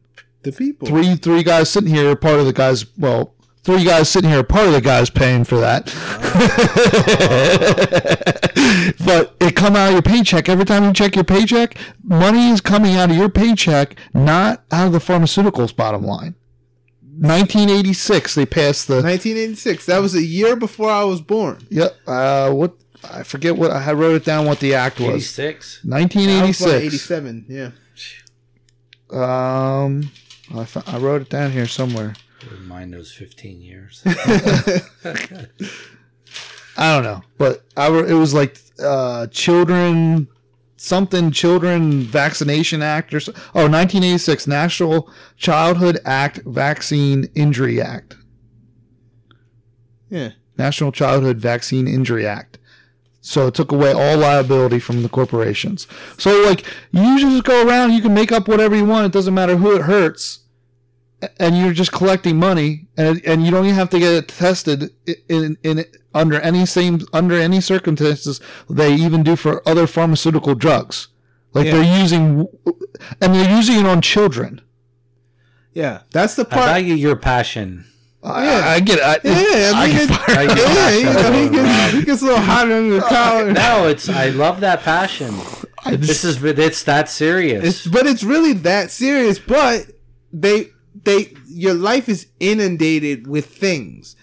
The people. Three three guys sitting here are part of the guys. Well, three guys sitting here are part of the guys paying for that. but it come out of your paycheck every time you check your paycheck. Money is coming out of your paycheck, not out of the pharmaceuticals. Bottom line. 1986, they passed the. 1986. That was a year before I was born. Yep. Uh, what I forget what I wrote it down. What the act was. 86. I was born 1986. 87. Yeah. Um, I, I wrote it down here somewhere. Mine knows 15 years. I don't know, but I were, it was like uh, children something children vaccination act or so, oh 1986 National Childhood Act Vaccine Injury Act Yeah. National Childhood Vaccine Injury Act. So it took away all liability from the corporations. So like you just go around, you can make up whatever you want. It doesn't matter who it hurts, a- and you're just collecting money, and and you don't even have to get it tested i- in in under any same under any circumstances they even do for other pharmaceutical drugs. Like Yeah. they're using, and they're using it on children. Yeah. That's the part I part. value your passion. I, Yeah. I get it. I, yeah, I mean, get it- fired up. yeah, you know, he gets, he gets a little hot under the collar. No, it's I love that passion. Just- This is it's that serious. It's, but it's really that serious. But they, they, your life is inundated with things.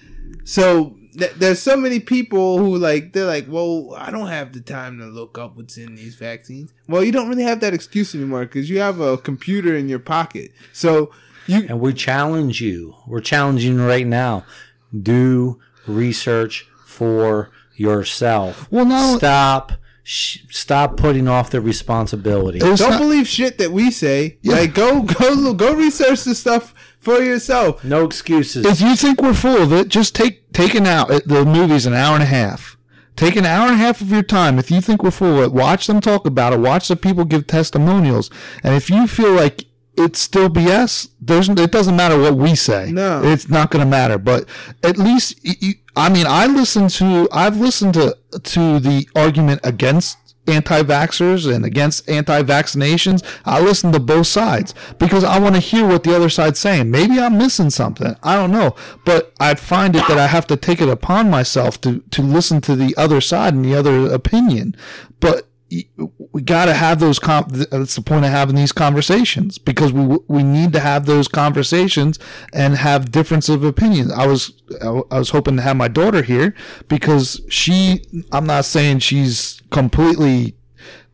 So th- there's so many people who like they're like, well, I don't have the time to look up what's in these vaccines. Well, you don't really have that excuse anymore because you have a computer in your pocket. So you, and we challenge you. We're challenging you right now. Do research for yourself. Well, no- stop. Sh- stop putting off the responsibility. It's don't not- believe shit that we say. Yeah. Like go go go research the stuff for yourself. No excuses. if you think we're full of it, just take take an hour. Uh, the movie's an hour and a half. Take an hour and a half of your time. If you think we're full of it, watch them talk about it. Watch the people give testimonials. And if you feel like it's still BS, there's it doesn't matter what we say. No. it's not going to matter. But at least, I mean, I listen to I've listened to to the argument against anti-vaxxers and against anti-vaccinations. I listen to both sides because I want to hear what the other side's saying. Maybe I'm missing something. I don't know, but I find it that I have to take it upon myself to to listen to the other side and the other opinion. But we got to have those. Com- uh, that's the point of having these conversations because we we need to have those conversations and have difference of opinions. I was I was hoping to have my daughter here because she. I'm not saying she's completely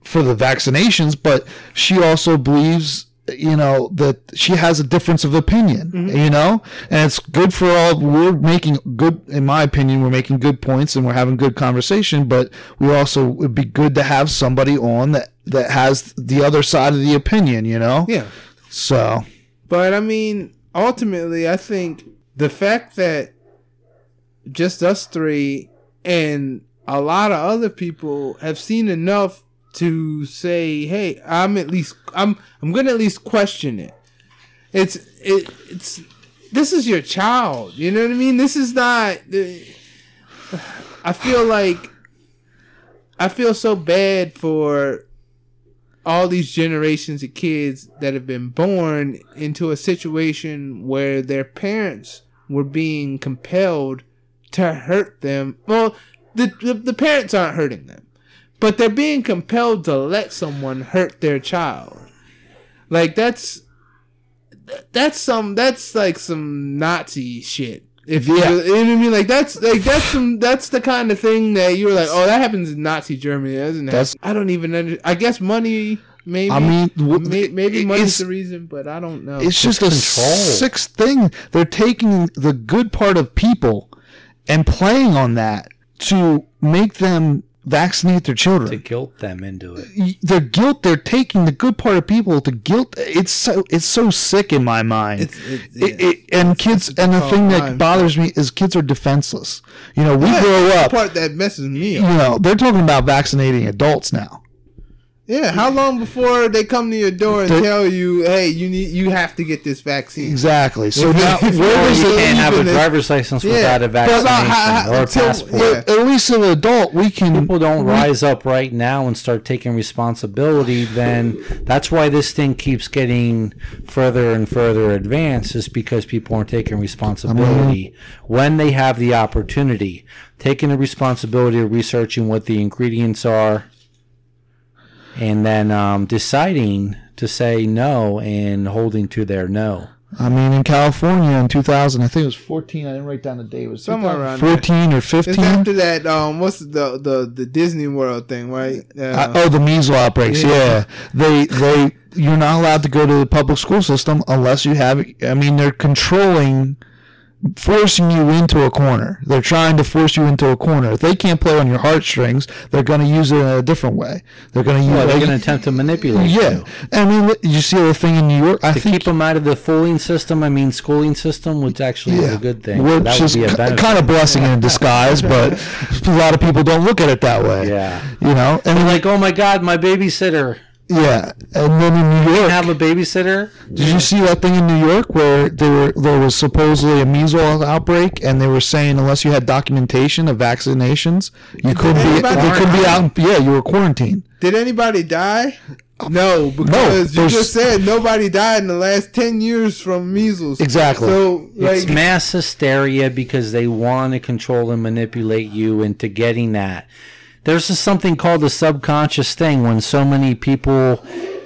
for the vaccinations, but she also believes you know that she has a difference of opinion mm-hmm. you know? And it's good for all we're making good in my opinion we're making good points and we're having good conversation but we also would be good to have somebody on that that has the other side of the opinion you know? Yeah. so. But I mean, ultimately, I think the fact that just us three and a lot of other people have seen enough to say, "Hey, I'm at least I'm I'm gonna at least question it." It's it, it's this is your child. You know what I mean? This is not. I feel like I feel so bad for all these generations of kids that have been born into a situation where their parents were being compelled to hurt them. Well, the, the, the parents aren't hurting them, but they're being compelled to let someone hurt their child. Like that's that's some that's like some Nazi shit. If you, Yeah. you know what I mean, like that's like that's some that's the kind of thing that you were like, oh, that happens in Nazi Germany, doesn't it? I don't even under, I guess money maybe. I mean, wh- may, maybe money's the reason, but I don't know. It's just a control. sixth thing. They're taking the good part of people and playing on that to make them vaccinate their children to guilt them into it. Their guilt, they're taking the good part of people to guilt. It's so it's so sick in my mind. It's- it- It- yeah. it- and kids, and the thing that bothers me is kids are defenseless. You know, we Yeah, grow up. part that messes me You know, they're talking about vaccinating adults now. Yeah, how long before they come to your door and They- tell you, "Hey, you need, you have to get this vaccine"? Exactly. So now, if where you does can't have a even driver's license Yeah, without a but vaccination how- how- or a until- passport. yeah. At least an adult, we can. people don't we- rise up right now and start taking responsibility, then that's why this thing keeps getting further and further advanced, is because people aren't taking responsibility when they have the opportunity, taking the responsibility of researching what the ingredients are, and then um, deciding to say no and holding to their no. I mean, in California in 2000, I think it was 14. I didn't write down the date. It was Somewhere around there. 14 or It's 15. after that. Um, what's the the the Disney World thing, right? Uh, Uh, oh, the measles outbreaks. Yeah. Yeah. they they you're not allowed to go to the public school system unless you have. I mean, they're controlling, forcing you into a corner. They're trying to force you into a corner. If they can't play on your heartstrings, they're going to use it in a different way. They're going to use. Well, they're going to attempt to manipulate Yeah, you. I mean, you see the thing in New York. I to think keep them out of the fooling system, I mean schooling system, which actually is a good thing. Which that would is be a kind of blessing in disguise, but a lot of people don't look at it that way. Yeah. You know, and They're like, oh my God, my babysitter. Yeah, and then in New York, Have a babysitter? did you see that thing in New York where there were there was supposedly a measles outbreak, and they were saying unless you had documentation of vaccinations, you couldn't be Anybody- you couldn't be out. Yeah, you were quarantined. Did anybody die? No, because you just said nobody died in the last ten years from measles. Exactly. So It's mass hysteria because they want to control and manipulate you into getting that. There's just something called the subconscious thing when so many people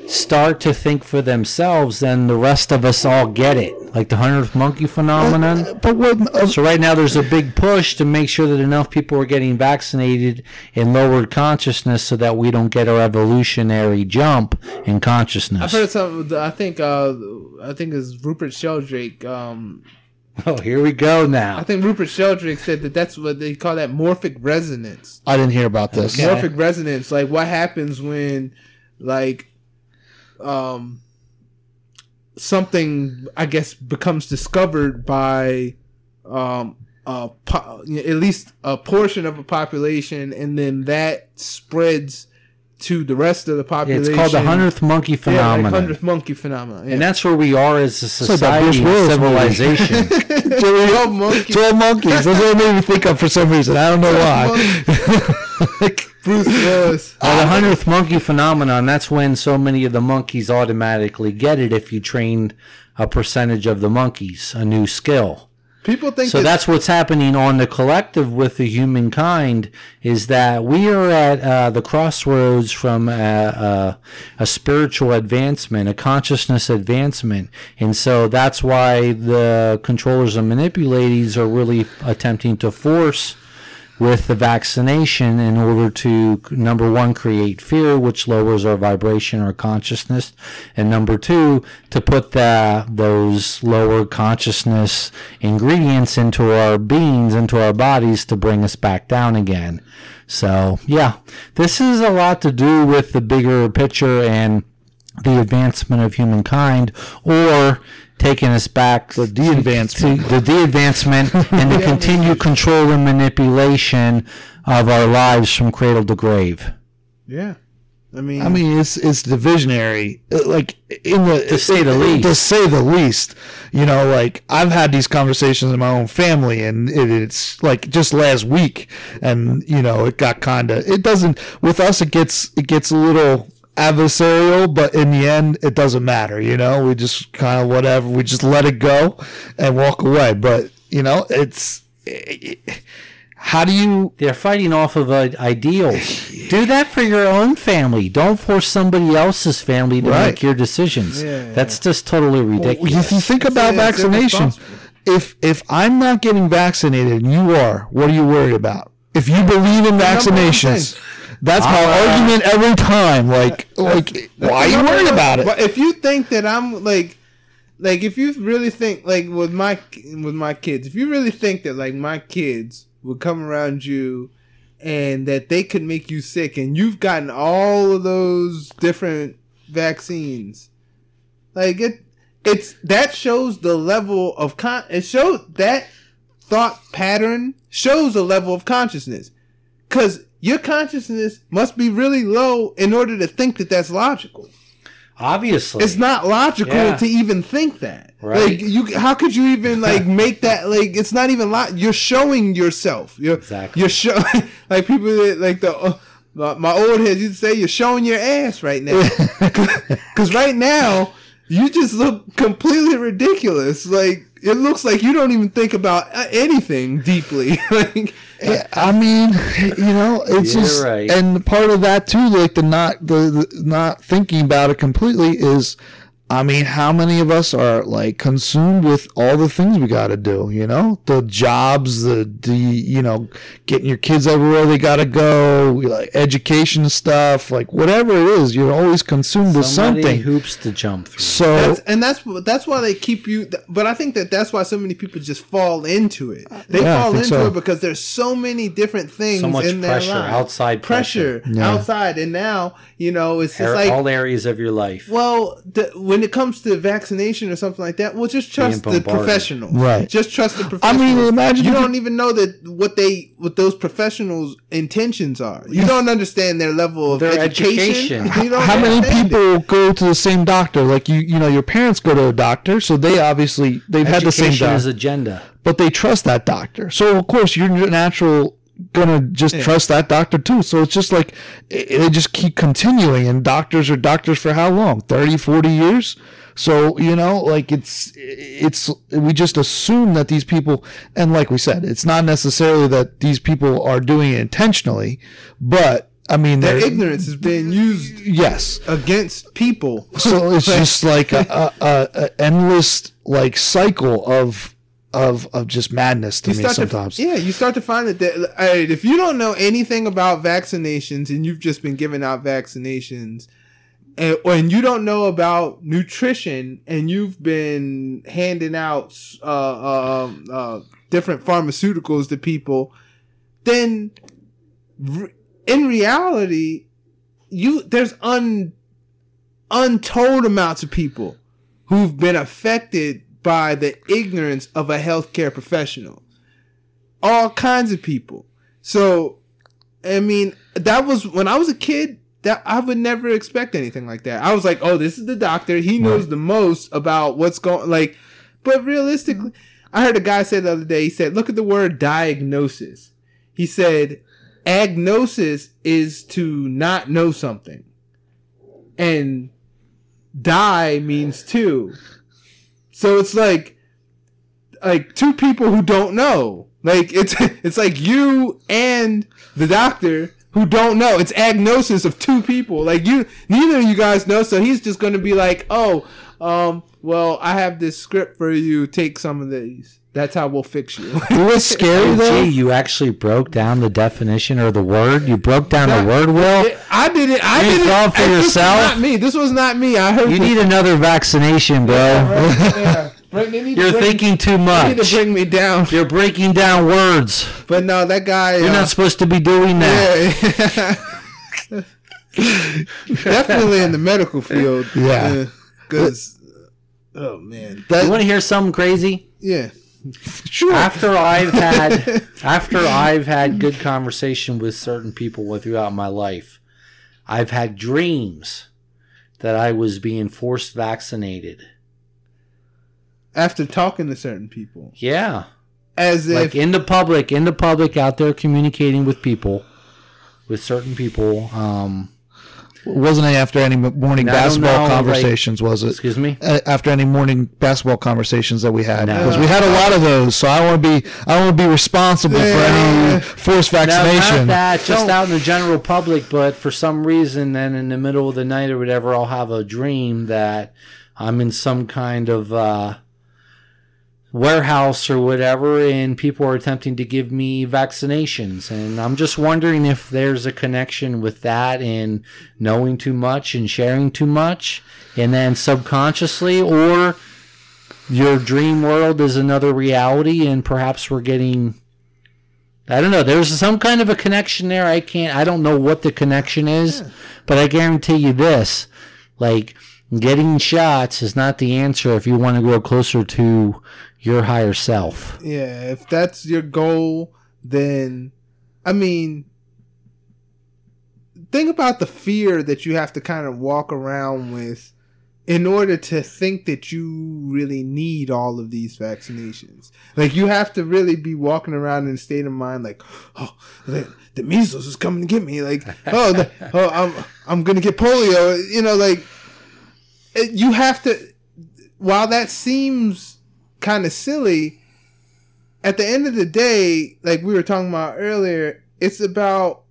start to think for themselves, then the rest of us all get it. Like the hundredth monkey phenomenon. But what? Uh, So right now there's a big push to make sure that enough people are getting vaccinated in lowered consciousness so that we don't get a revolutionary jump in consciousness. I've heard some. I think uh, I think it's Rupert Sheldrake. Um, oh, here we go now. I think Rupert Sheldrake said that that's what they call that morphic resonance. I didn't hear about this. Okay. Morphic resonance, like what happens when, like, um, something I guess becomes discovered by, um, a po- at least a portion of a population, and then that spreads to the rest of the population. It's called the hundredth monkey yeah, phenomenon. like hundredth monkey phenomenon. Yeah. And that's where we are as a like that Bruce society, Willis movie. civilization. Twelve monkeys. Twelve monkeys. That's what it made me think of for some reason. I don't know why. Bruce Willis. well, the hundredth monkey phenomenon, that's when so many of the monkeys automatically get it if you train a percentage of the monkeys, a new skill. People think So that that's what's happening on the collective with the humankind is that we are at uh, the crossroads from a, a, a spiritual advancement, a consciousness advancement. And so that's why the controllers and manipulators are really attempting to force with the vaccination in order to number one create fear which lowers our vibration or consciousness and number two to put the, those lower consciousness ingredients into our beings into our bodies to bring us back down again. So yeah this is a lot to do with the bigger picture and the advancement of humankind or taking us back the de-advancement. the de-advancement and the continued control and manipulation of our lives from cradle to grave yeah. I mean, I mean, it's it's divisionary. Uh, Like in the To say the least. To say the least, you know, like I've had these conversations in my own family, and it, it's like just last week, and you know, it got kind of. It doesn't with us. It gets it gets a little adversarial, but in the end, it doesn't matter. You know, we just kind of whatever. We just let it go and walk away. But you know, it's. how do you they're fighting off of uh, ideals do that for your own family don't force somebody else's family to Right. make your decisions Yeah, that's just totally ridiculous If you think about yeah, it's vaccination, irresponsible. if if I'm not getting vaccinated and you are, what are you worried about? If you believe in number one vaccinations, That's my Uh, argument every time. Like, like, why are you worried about it? But if you think that I'm like, like if you really think like with my with my kids, if you really think that like my kids would come around you and that they could make you sick, and you've gotten all of those different vaccines, like it, it's that shows the level of con. It shows that thought pattern shows a level of consciousness, because your consciousness must be really low in order to think that that's logical. Obviously, It's not logical Yeah. to even think that. Right. Like you, how could you even like make that? Like it's not even lo- You're showing yourself. You're Exactly. you're showing like people that like the. Uh, my my old head used to say you're showing your ass right now, because right now you just look completely ridiculous. Like it looks like you don't even think about uh, anything deeply. like I mean, you know, it's You're just, right. and part of that too, like the not the, the not thinking about it completely is, I mean, how many of us are like consumed with all the things we got to do? You know, the jobs, the the you know, getting your kids everywhere they got to go, like education stuff, like whatever it is, you're always consumed with so something. hoops to jump through. So That's, and that's that's why they keep you. But I think that that's why so many people just fall into it. Uh, they Yeah, fall into so. it because there's so many different things. So much in their pressure, outside pressure, Yeah. outside, and now you know it's just Ar- like all areas of your life. well, the, when it comes to vaccination or something like that, well, just trust the bombarded. professionals. Right. Just trust the professionals. I mean, imagine you don't even know that what they what those professionals' intentions are. You don't understand their level of Their education. education. You don't how many understand it. people go to the same doctor? Like you, you know, your parents go to a doctor, so they obviously they've had the same Education doctor. agenda. but they trust that doctor. So of course you're natural gonna just trust that doctor too. So it's just like they just keep continuing and doctors are doctors for how long? 30, 40 years? So, you know, like it's it's we just assume that these people and like we said, it's not necessarily that these people are doing it intentionally, but I mean Their ignorance is being used yes. against people. So it's just like a, a, a endless like cycle of of of just madness to you me start sometimes. To, yeah, you start to find that, that right, if you don't know anything about vaccinations and you've just been giving out vaccinations, and, and you don't know about nutrition and you've been handing out uh, um, uh, different pharmaceuticals to people, then re- in reality, you there's un untold amounts of people who've been affected by the ignorance of a healthcare professional. All kinds of people. So, I mean, that was when I was a kid. That I would never expect anything like that. I was like, "Oh, this is the doctor. He knows the most about what's going." Like, but realistically, I heard a guy say the other day. He said, "Look at the word diagnosis." He said, "Agnosis is to not know something, and die means two." So it's like like two people who don't know. Like it's it's like you and the doctor who don't know. It's agnosis of two people. Like you neither of you guys know, so he's just gonna be like, Oh, um, well, I have this script for you, take some of these. That's how we'll fix you. it was scary Gee, though? you actually broke down the definition or the word. You broke down the word, Will. I did it. I You did it. thought for This was yourself? not me. This was not me. I heard You the- need another vaccination, bro. yeah. Right, they need You're bring- thinking too much. they need much. to bring me down. You're breaking down words. But no, that guy. You're uh, not supposed to be doing that. Yeah. Definitely in the medical field. Yeah. Because, oh man. You want to hear something crazy? Yeah. Sure. After I've had after I've had good conversation with certain people throughout my life, I've had dreams that I was being forced vaccinated. After talking to certain people. Yeah. As if. like in the public, in the public, out there communicating with people, with certain people. Um, Wasn't it after any morning No, basketball know, conversations? was it? excuse me. Uh, After any morning basketball conversations that we had, No. because we had a lot of those. So I want to be, I want to be responsible for any forced No, vaccination. not that. Just out in the general public, but for some reason, then in the middle of the night or whatever, I'll have a dream that I'm in some kind of uh, warehouse or whatever, and people are attempting to give me vaccinations. And I'm just wondering if there's a connection with that and knowing too much and sharing too much, and then subconsciously, or your dream world is another reality, and perhaps we're getting. I don't know. There's some kind of a connection there. I can't. I don't know what the connection is, but I guarantee you this: like getting shots is not the answer if you want to grow closer to your higher self. Yeah, if that's your goal, then I mean, think about the fear that you have to kind of walk around with in order to think that you really need all of these vaccinations. Like you have to really be walking around in a state of mind like, oh, the, the measles is coming to get me. Like, oh, the, oh, I'm I'm gonna get polio. You know, like you have to. While that seems kind of silly, at the end of the day, like we were talking about earlier, it's about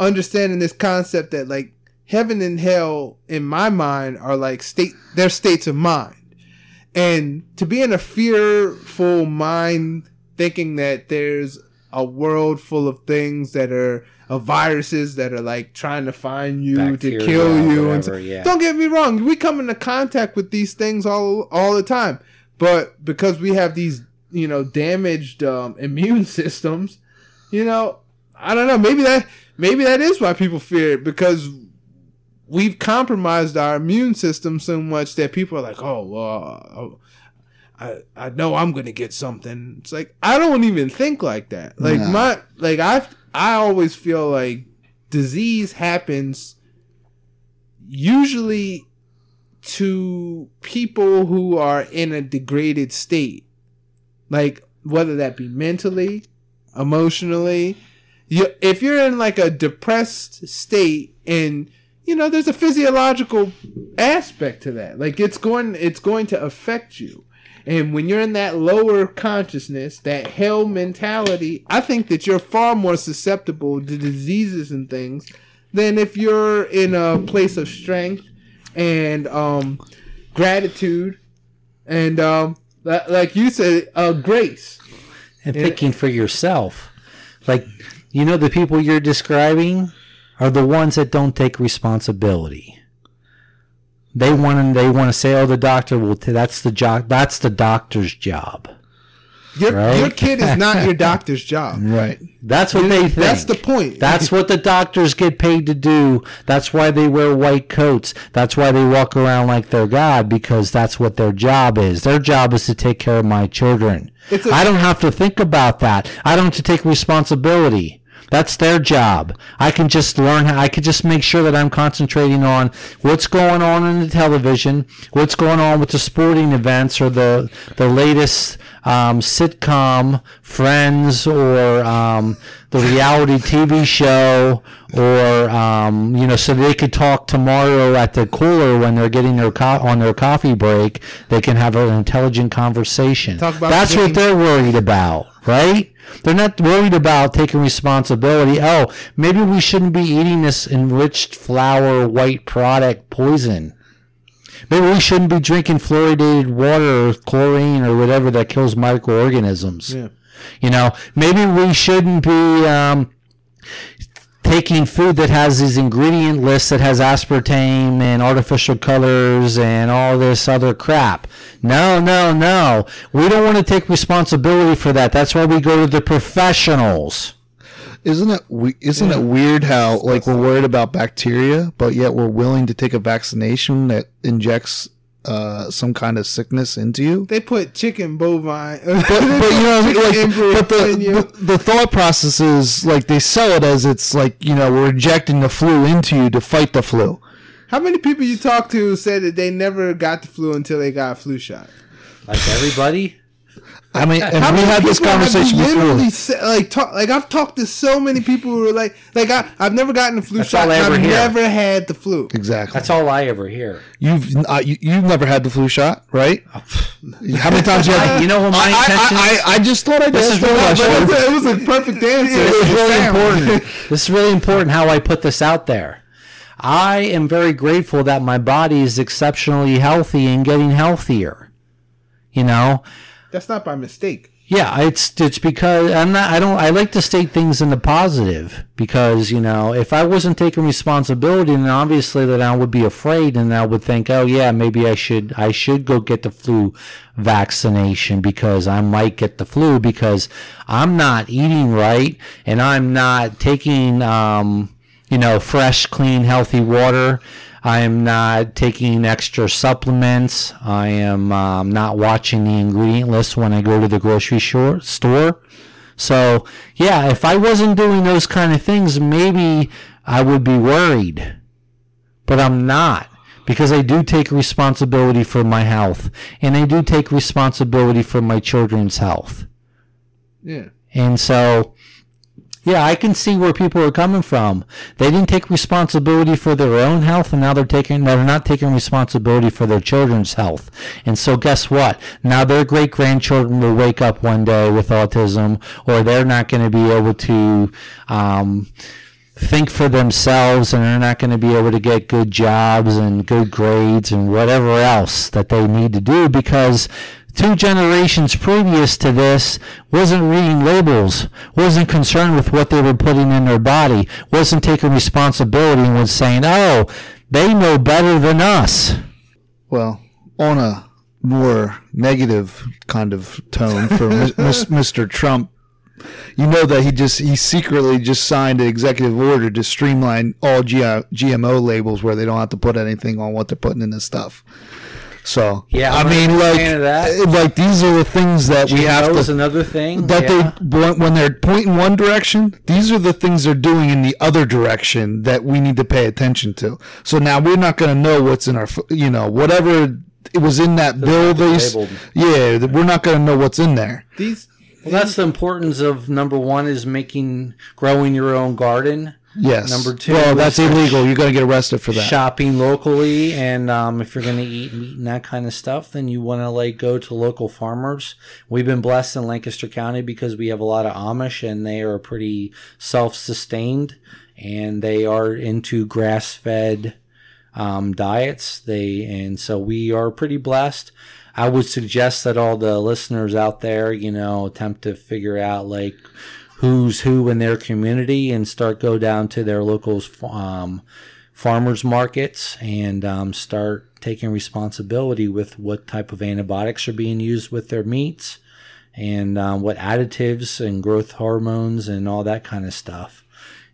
understanding this concept that like heaven and hell in my mind are like state they're states of mind. And to be in a fearful mind thinking that there's a world full of things that are of viruses that are like trying to find you Bacteria to kill you and so- yeah. don't get me wrong we come into contact with these things all all the time but because we have these you know damaged um, immune systems you know i don't know maybe that maybe that is why people fear it because we've compromised our immune system so much that people are like oh well I, I know I'm gonna get something. It's like I don't even think like that. Like No. my like I I always feel like disease happens usually to people who are in a degraded state. Like whether that be mentally, emotionally. You, if you're in like a depressed state and you know there's a physiological aspect to that. Like it's going it's going to affect you. And when you're in that lower consciousness, that hell mentality, I think that you're far more susceptible to diseases and things than if you're in a place of strength and um, gratitude and um, li- like you said, uh, grace. And thinking for yourself. Like, you know, the people you're describing are the ones that don't take responsibility. They want to. They want to say, "Oh, the doctor will." T- that's the job. That's the doctor's job. Your, Right. your kid is not your doctor's job. Right. That's what they think. That's the point. That's what the doctors get paid to do. That's why they wear white coats. That's why they walk around like they're God because that's what their job is. Their job is to take care of my children. A- I don't have to think about that. I don't have to take responsibility. That's their job. I can just learn how, I could just make sure that I'm concentrating on what's going on in the television, what's going on with the sporting events or the, the latest, um, sitcom, Friends, or, um, the reality TV show, or, um, you know, so they could talk tomorrow at the cooler when they're getting their co- on their coffee break. They can have an intelligent conversation. That's what they're worried about, right? They're not worried about taking responsibility. Oh, maybe we shouldn't be eating this enriched flour white product poison. Maybe we shouldn't be drinking fluoridated water or chlorine or whatever that kills microorganisms. Yeah. You know, maybe we shouldn't be um, taking food that has these ingredient lists that has aspartame and artificial colors and all this other crap. No, no, no. We don't want to take responsibility for that. That's why we go to the professionals. Isn't it we- isn't it weird how like we're worried about bacteria, but yet we're willing to take a vaccination that injects uh, some kind of sickness into you? they put chicken bovine. But, but you know, like, but the, in you. the the thought process is like they sell it as it's like you know we're injecting the flu into you to fight the flu. How many people you talk to said that they never got the flu until they got a flu shot? Like everybody. I mean, and we had this people have conversation literally before. Said, like talk, like I've talked to so many people who are like, like I, I've never gotten the flu That's shot. all I ever I've hear. never had the flu. Exactly. That's all I ever hear. You've uh, you, you've never had the flu shot, right? How many times you had? You know what my I, intention I, is? I, I just thought I'd This ask is the really But it was, a, it was a perfect answer. This is really important. this is really important how I put this out there. I am very grateful that my body is exceptionally healthy and getting healthier. You know, That's not by mistake. Yeah, it's it's because I'm not. I don't. I like to state things in the positive because you know if I wasn't taking responsibility, then obviously that I would be afraid, and I would think, oh yeah, maybe I should I should go get the flu vaccination because I might get the flu because I'm not eating right and I'm not taking um, you know fresh, clean, healthy water. I am not taking extra supplements. I am um, not watching the ingredient list when I go to the grocery store. So, yeah, if I wasn't doing those kind of things, maybe I would be worried. But I'm not because I do take responsibility for my health and I do take responsibility for my children's health. Yeah. And so, yeah, I can see where people are coming from. They didn't take responsibility for their own health, and now they're taking they're not taking responsibility for their children's health. And so, guess what? Now their great grandchildren will wake up one day with autism, or they're not going to be able to. Um, think for themselves and they're not going to be able to get good jobs and good grades and whatever else that they need to do because two generations previous to this wasn't reading labels, wasn't concerned with what they were putting in their body, wasn't taking responsibility and was saying, oh, they know better than us. Well, on a more negative kind of tone for Mr. Trump, you know that he just he secretly just signed an executive order to streamline all GMO labels where they don't have to put anything on what they're putting in this stuff. So Yeah, I I'm a mean, like, that. eh, like these are the things that we have to is another thing. that yeah. they when they're pointing one direction, these are the things they're doing in the other direction that we need to pay attention to. So now we're not going to know what's in our, you know, whatever it was in that bill. not They, s- labeled. yeah, we're not going to know what's in there. These Well, that's the importance of number one is making growing your own garden. Yes. Number two Well, that's illegal. You're going to get arrested for that. shopping locally and um, if you're going to eat meat and that kind of stuff then you want to like go to local farmers we've been blessed in lancaster county because we have a lot of amish and they are pretty self-sustained and they are into grass-fed um, diets they and so we are pretty blessed i would suggest that all the listeners out there you know attempt to figure out like who's who in their community and start go down to their local um, farmers markets and um, start taking responsibility with what type of antibiotics are being used with their meats and um, what additives and growth hormones and all that kind of stuff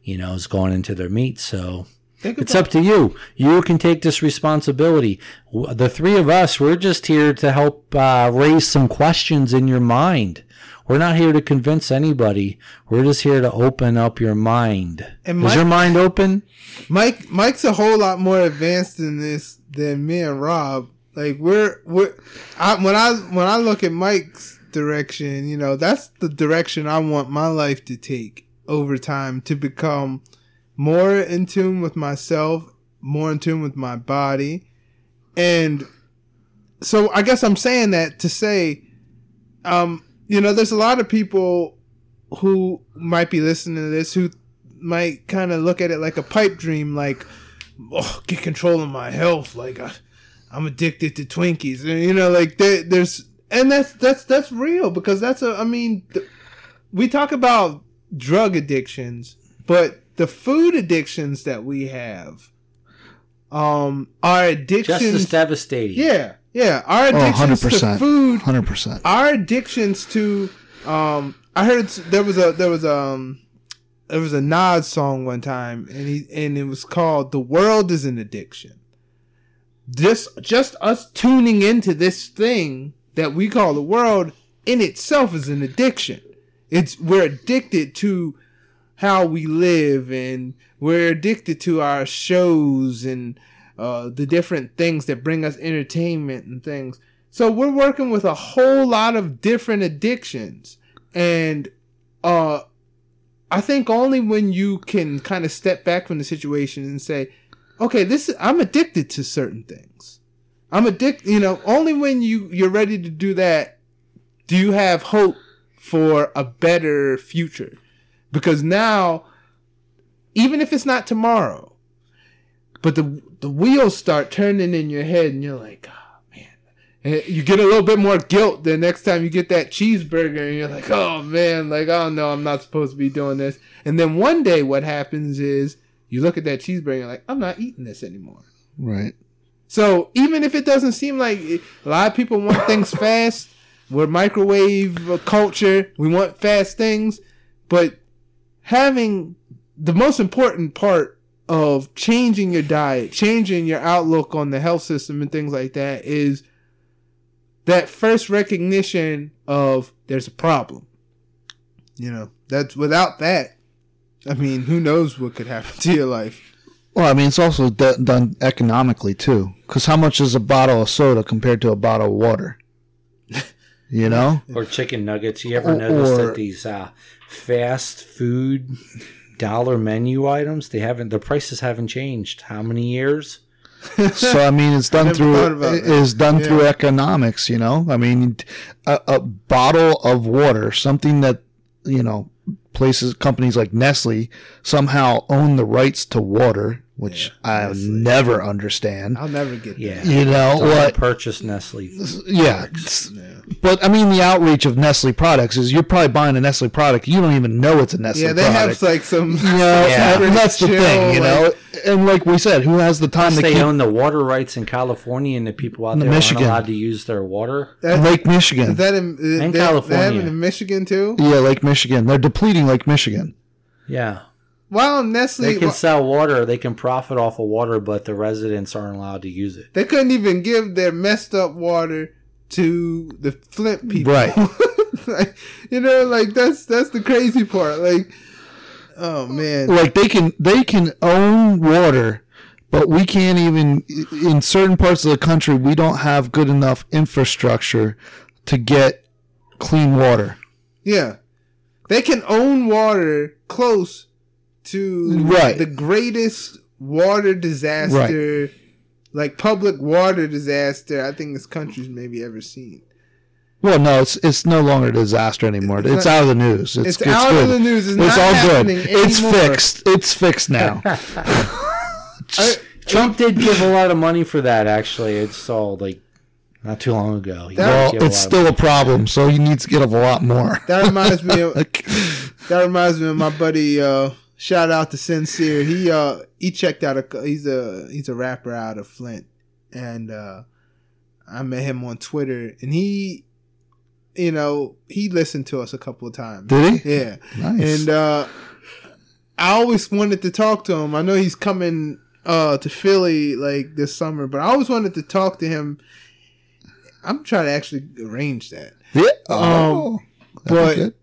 you know is going into their meat so it's up to you. You can take this responsibility. The three of us, we're just here to help uh, raise some questions in your mind. We're not here to convince anybody. We're just here to open up your mind. And Is your mind open? Mike Mike's a whole lot more advanced in this than me and Robb. Like we're we're I, when I when I look at Mike's direction, you know, that's the direction I want my life to take over time to become more in tune with myself, more in tune with my body. And so I guess I'm saying that to say um you know, there's a lot of people who might be listening to this who might kind of look at it like a pipe dream, like, oh, get control of my health. Like, I, I'm addicted to Twinkies. And, you know, like, there, there's, and that's, that's, that's real because that's a, I mean, th- we talk about drug addictions, but the food addictions that we have, um, are Just addictions. as devastating. yeah, yeah. Our Oh, addictions to 100%. food 100%. our addictions to um I heard there was a there was um there was a Nas song one time and he and it was called The World is an Addiction. This just us tuning into this thing that we call the world in itself is an addiction. It's we're addicted to how we live and we're addicted to our shows and uh, the different things that bring us entertainment and things. So we're working with a whole lot of different addictions. And uh, I think only when you can kind of step back from the situation and say, okay, this I'm addicted to certain things. I'm addicted, you know, only when you you're ready to do that do you have hope for a better future. Because now even if it's not tomorrow, but the the wheels start turning in your head and you're like, oh man, And you get a little bit more guilt the next time you get that cheeseburger and you're like, oh man, like, oh no, I'm not supposed to be doing this. And then one day what happens is you look at that cheeseburger and you're like, I'm not eating this anymore. Right. So even if it doesn't seem like a lot of people want things fast, we're microwave culture, we want fast things, but having the most important part of changing your diet, changing your outlook on the health system and things like that is that first recognition of there's a problem. You know, that's without that, I mean, who knows what could happen to your life. Well, I mean, it's also d- done economically too. Because how much is a bottle of soda compared to a bottle of water? You know, or chicken nuggets. You ever Or- notice or- that these uh, fast food dollar menu items they haven't the prices haven't changed how many years? so I mean, it's done through thought about it that. is done through economics. You know, I mean, a, a bottle of water, something that you know places companies like Nestle somehow own the rights to water, which I never understand. I'll never get Yeah, that. You know Don't what? purchase Nestle. Yeah. But I mean, the outreach of Nestle products is you're probably buying a Nestle product. You don't even know it's a Nestle Yeah, they product. have like some. you know, Yeah. and that's the chill, thing, you know. And like we said, who has the time to They keep own the water rights in California, and the people out there Michigan. aren't allowed to use their water. That, Lake Michigan? is that in, they, And They have California. it in Michigan too. yeah, Lake Michigan. They're depleting Lake Michigan. Yeah, Wow, Nestle. they can wa- sell water. They can profit off of water, but the residents aren't allowed to use it. They couldn't even give their messed up water to the Flint people. Right. like, you know, like that's that's the crazy part. Like, oh man, Like they can they can own water, but we can't even in certain parts of the country we don't have good enough infrastructure to get clean water. yeah, they can own water close to Right. the greatest water disaster, like public water disaster. I think this country's maybe ever seen. Well, no, it's it's no longer a disaster anymore. It's, It's not- out of the news. It's, It's out of the news. It's It's not all good. happening It's fixed. It's fixed now. I- Trump did give a lot of money for that. Actually, it's all like not too long ago. He did well, give a it's still a problem, so he needs to get a lot more. That reminds me of That reminds me of my buddy. Uh, shout out to Sincere. He uh he checked out a he's a he's a rapper out of Flint, and uh, I met him on Twitter, and he, you know, he listened to us a couple of times. did he? Yeah, Nice. and uh, I always wanted to talk to him. I know he's coming uh to Philly like this summer, but I always wanted to talk to him. I'm trying to actually arrange that. yeah. Oh, that'd but- good.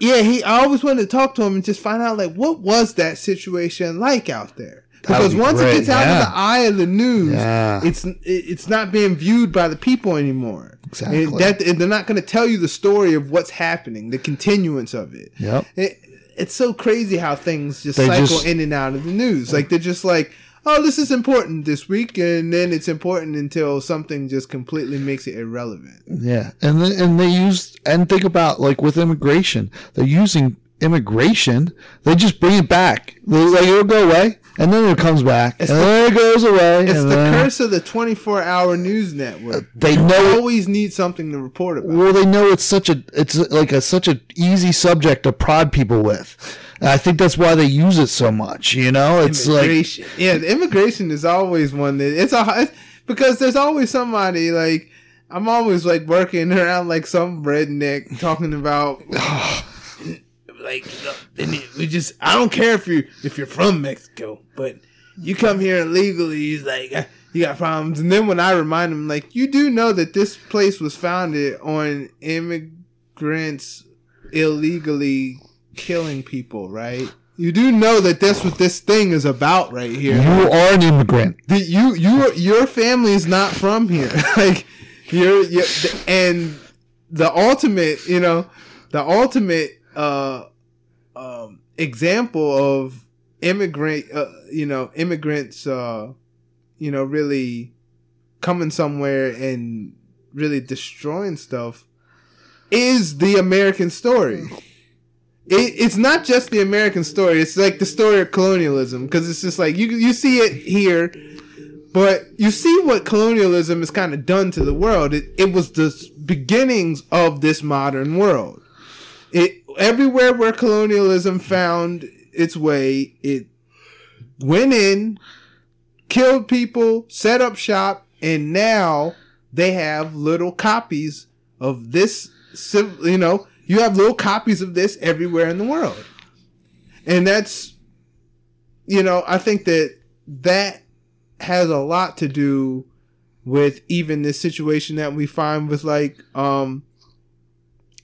Yeah, he. I always wanted to talk to him and just find out like what was that situation like out there. Because be once great, it gets out yeah. of the eye of the news, Yeah. it's it's not being viewed by the people anymore. Exactly. And that and they're not going to tell you the story of what's happening, the continuance of it. Yep. It, it's so crazy how things just They cycle just- in and out of the news. Like they're just like, oh, this is important this week, and then it's important until something just completely makes it irrelevant. Yeah, and then, and they use and think about like with immigration, they're using immigration. They just bring it back. They, like it'll go away, and then it comes back, and the- then it goes away. It's the then curse of the 24 hour news network. Uh, they You know. always need something to report about. Well, they know it's such a it's like a such an easy subject to prod people with. And I think that's why they use it so much. You know, it's like yeah, the immigration is always one that it's a it's, because there's always somebody like I'm always like working around like some redneck talking about like and we just I don't care if you if you're from Mexico, but you come here illegally. He's like "Uh, you got problems, and then when I remind him like you do know that this place was founded on immigrants illegally killing people, right? You do know that that's what this thing is about right here. you are an immigrant. The, you you your family is not from here. like you're, you're and the ultimate, you know, the ultimate uh um example of immigrant uh, you know, immigrants uh you know, really coming somewhere and really destroying stuff is the American story. It, it's not just the American story. It's like the story of colonialism because it's just like you you see it here, But you see what colonialism has kind of done to the world. It, it was the beginnings of this modern world. It everywhere where colonialism found its way, it went in, killed people, set up shop, and now they have little copies of this. You know, you have little copies of this everywhere in the world, and that's, you know, I think that that has a lot to do with even this situation that we find with like um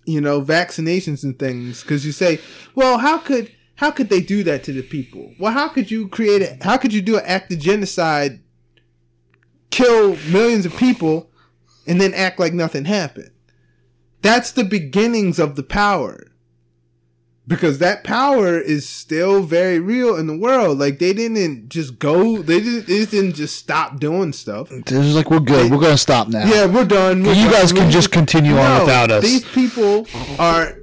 you know vaccinations and things because you say well how could how could they do that to the people? Well how could you create a how could you do an act of genocide kill millions of people and then act like nothing happened? That's the beginnings of the power because that power is still very real in the world like they didn't just go they didn't, they didn't just stop doing stuff They're just like, we're good. We're gonna stop now. yeah, we're done. We're You done. guys can just continue on without us. These people are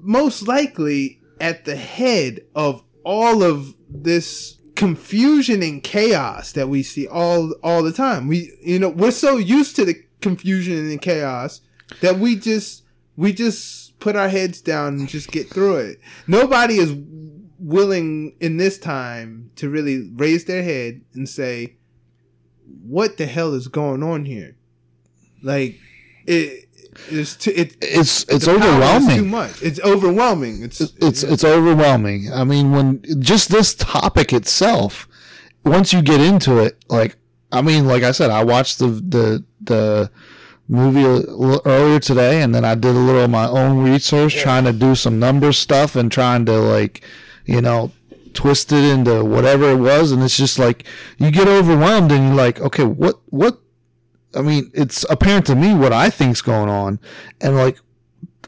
most likely at the head of all of this confusion and chaos that we see all all the time. We you know, we're so used to the confusion and the chaos that we just we just put our heads down and just get through it. Nobody is willing in this time to really raise their head and say what the hell is going on here? Like it is too, it It's it's power Too overwhelming. much. It's overwhelming. It's It's it's overwhelming. I mean, when just this topic itself, once you get into it, like I mean, like I said, I watched the the the movie earlier today, and then I did a little of my own research, trying to do some number stuff and trying to like, you know, twist it into whatever it was, and it's just like you get overwhelmed, and you're like, okay, what what. I mean, it's apparent to me what I think's going on, and like,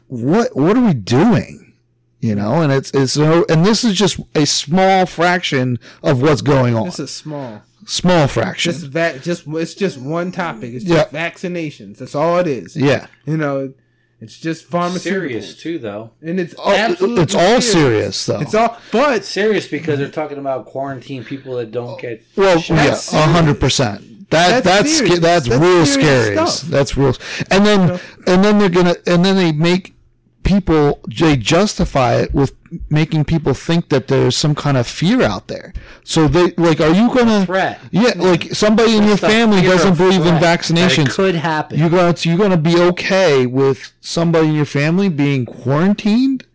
what what are we doing? You know, and it's it's no, and this is just a small fraction of what's going on. it's a small. Small fraction. Just va- just it's just one topic. It's Yeah. just vaccinations. That's all it is. yeah. You know, it's just pharmaceuticals. Serious too, though. And it's Oh, absolutely it's all serious, though. It's all but Serious because they're talking about quarantine people that don't get. Well, shot. yeah, a hundred percent. That That's that's serious. that's, That's real scary. stuff. That's real. And then and then they're gonna and then they make people they justify it with making people think that there's some kind of fear out there. So they like, are you gonna threat. Yeah, like somebody in your family doesn't believe in vaccinations. It could happen. You're gonna you're gonna be okay with somebody in your family being quarantined.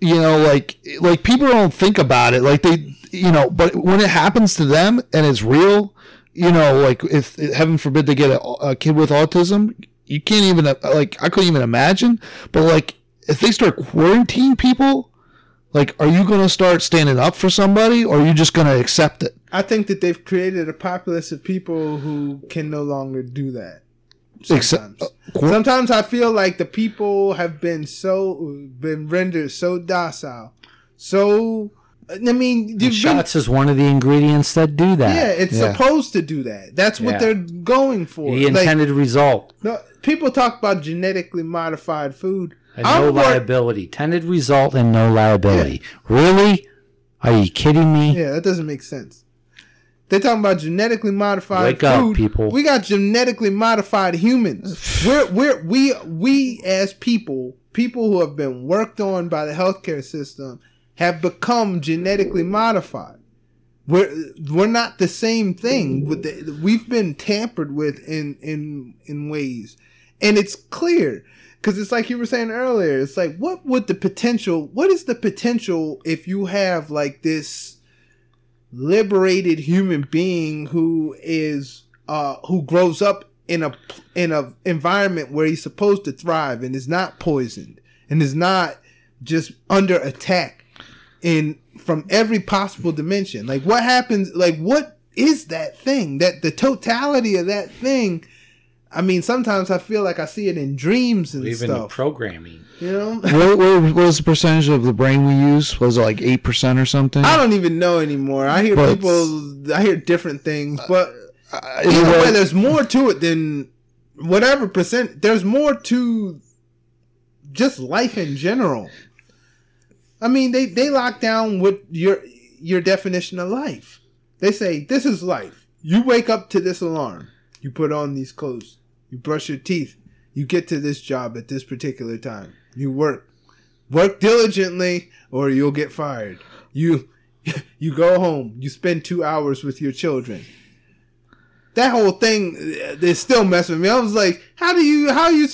You know, like like people don't think about it. Like they, you know, but when it happens to them and it's real, you know, like if heaven forbid they get a, a kid with autism, you can't even like I couldn't even imagine. But like if they start quarantining people, like are you gonna start standing up for somebody or are you just gonna accept it? I think that they've created a populace of people who can no longer do that. Except, Sometimes. uh, qu- Sometimes I feel like the people have been so been rendered so docile, so. I mean, you've been, Shots is one of the ingredients that do that. yeah, it's Yeah. supposed to do that. That's what Yeah. they're going for. The Like, intended result. no, people talk about genetically modified food. And I'm no more- liability. Intended result and no liability. Really? Are you kidding me? Yeah, that doesn't make sense. They're talking about genetically modified Wake up, people. We got genetically modified humans. we're we're we we as people, people who have been worked on by the healthcare system, have become genetically modified. We're we're not the same thing. With the, we've been tampered with in in in ways, and it's clear because it's like you were saying earlier. It's like what would the potential? What is the potential if you have like this? liberated human being who is uh who grows up in a in a environment where he's supposed to thrive and is not poisoned and is not just under attack in from every possible dimension like what happens like what is that thing that the totality of that thing i mean sometimes i feel like i see it in dreams and Even the stuff programming. you know what, what, what was the percentage of the brain we use? Was it like eight percent or something? i don't even know anymore i hear But- people i hear different things but Uh, Either either way, way, there's more to it than whatever percent. There's more to just life in general. I mean, they they lock down what your your definition of life. They say this is life. you wake up to this alarm. You put on these clothes. You brush your teeth. You get to this job at this particular time. You work. Work diligently or you'll get fired. You you go home. You spend 2 hours with your children. That whole thing is still messing with me. I was like, how do you how are you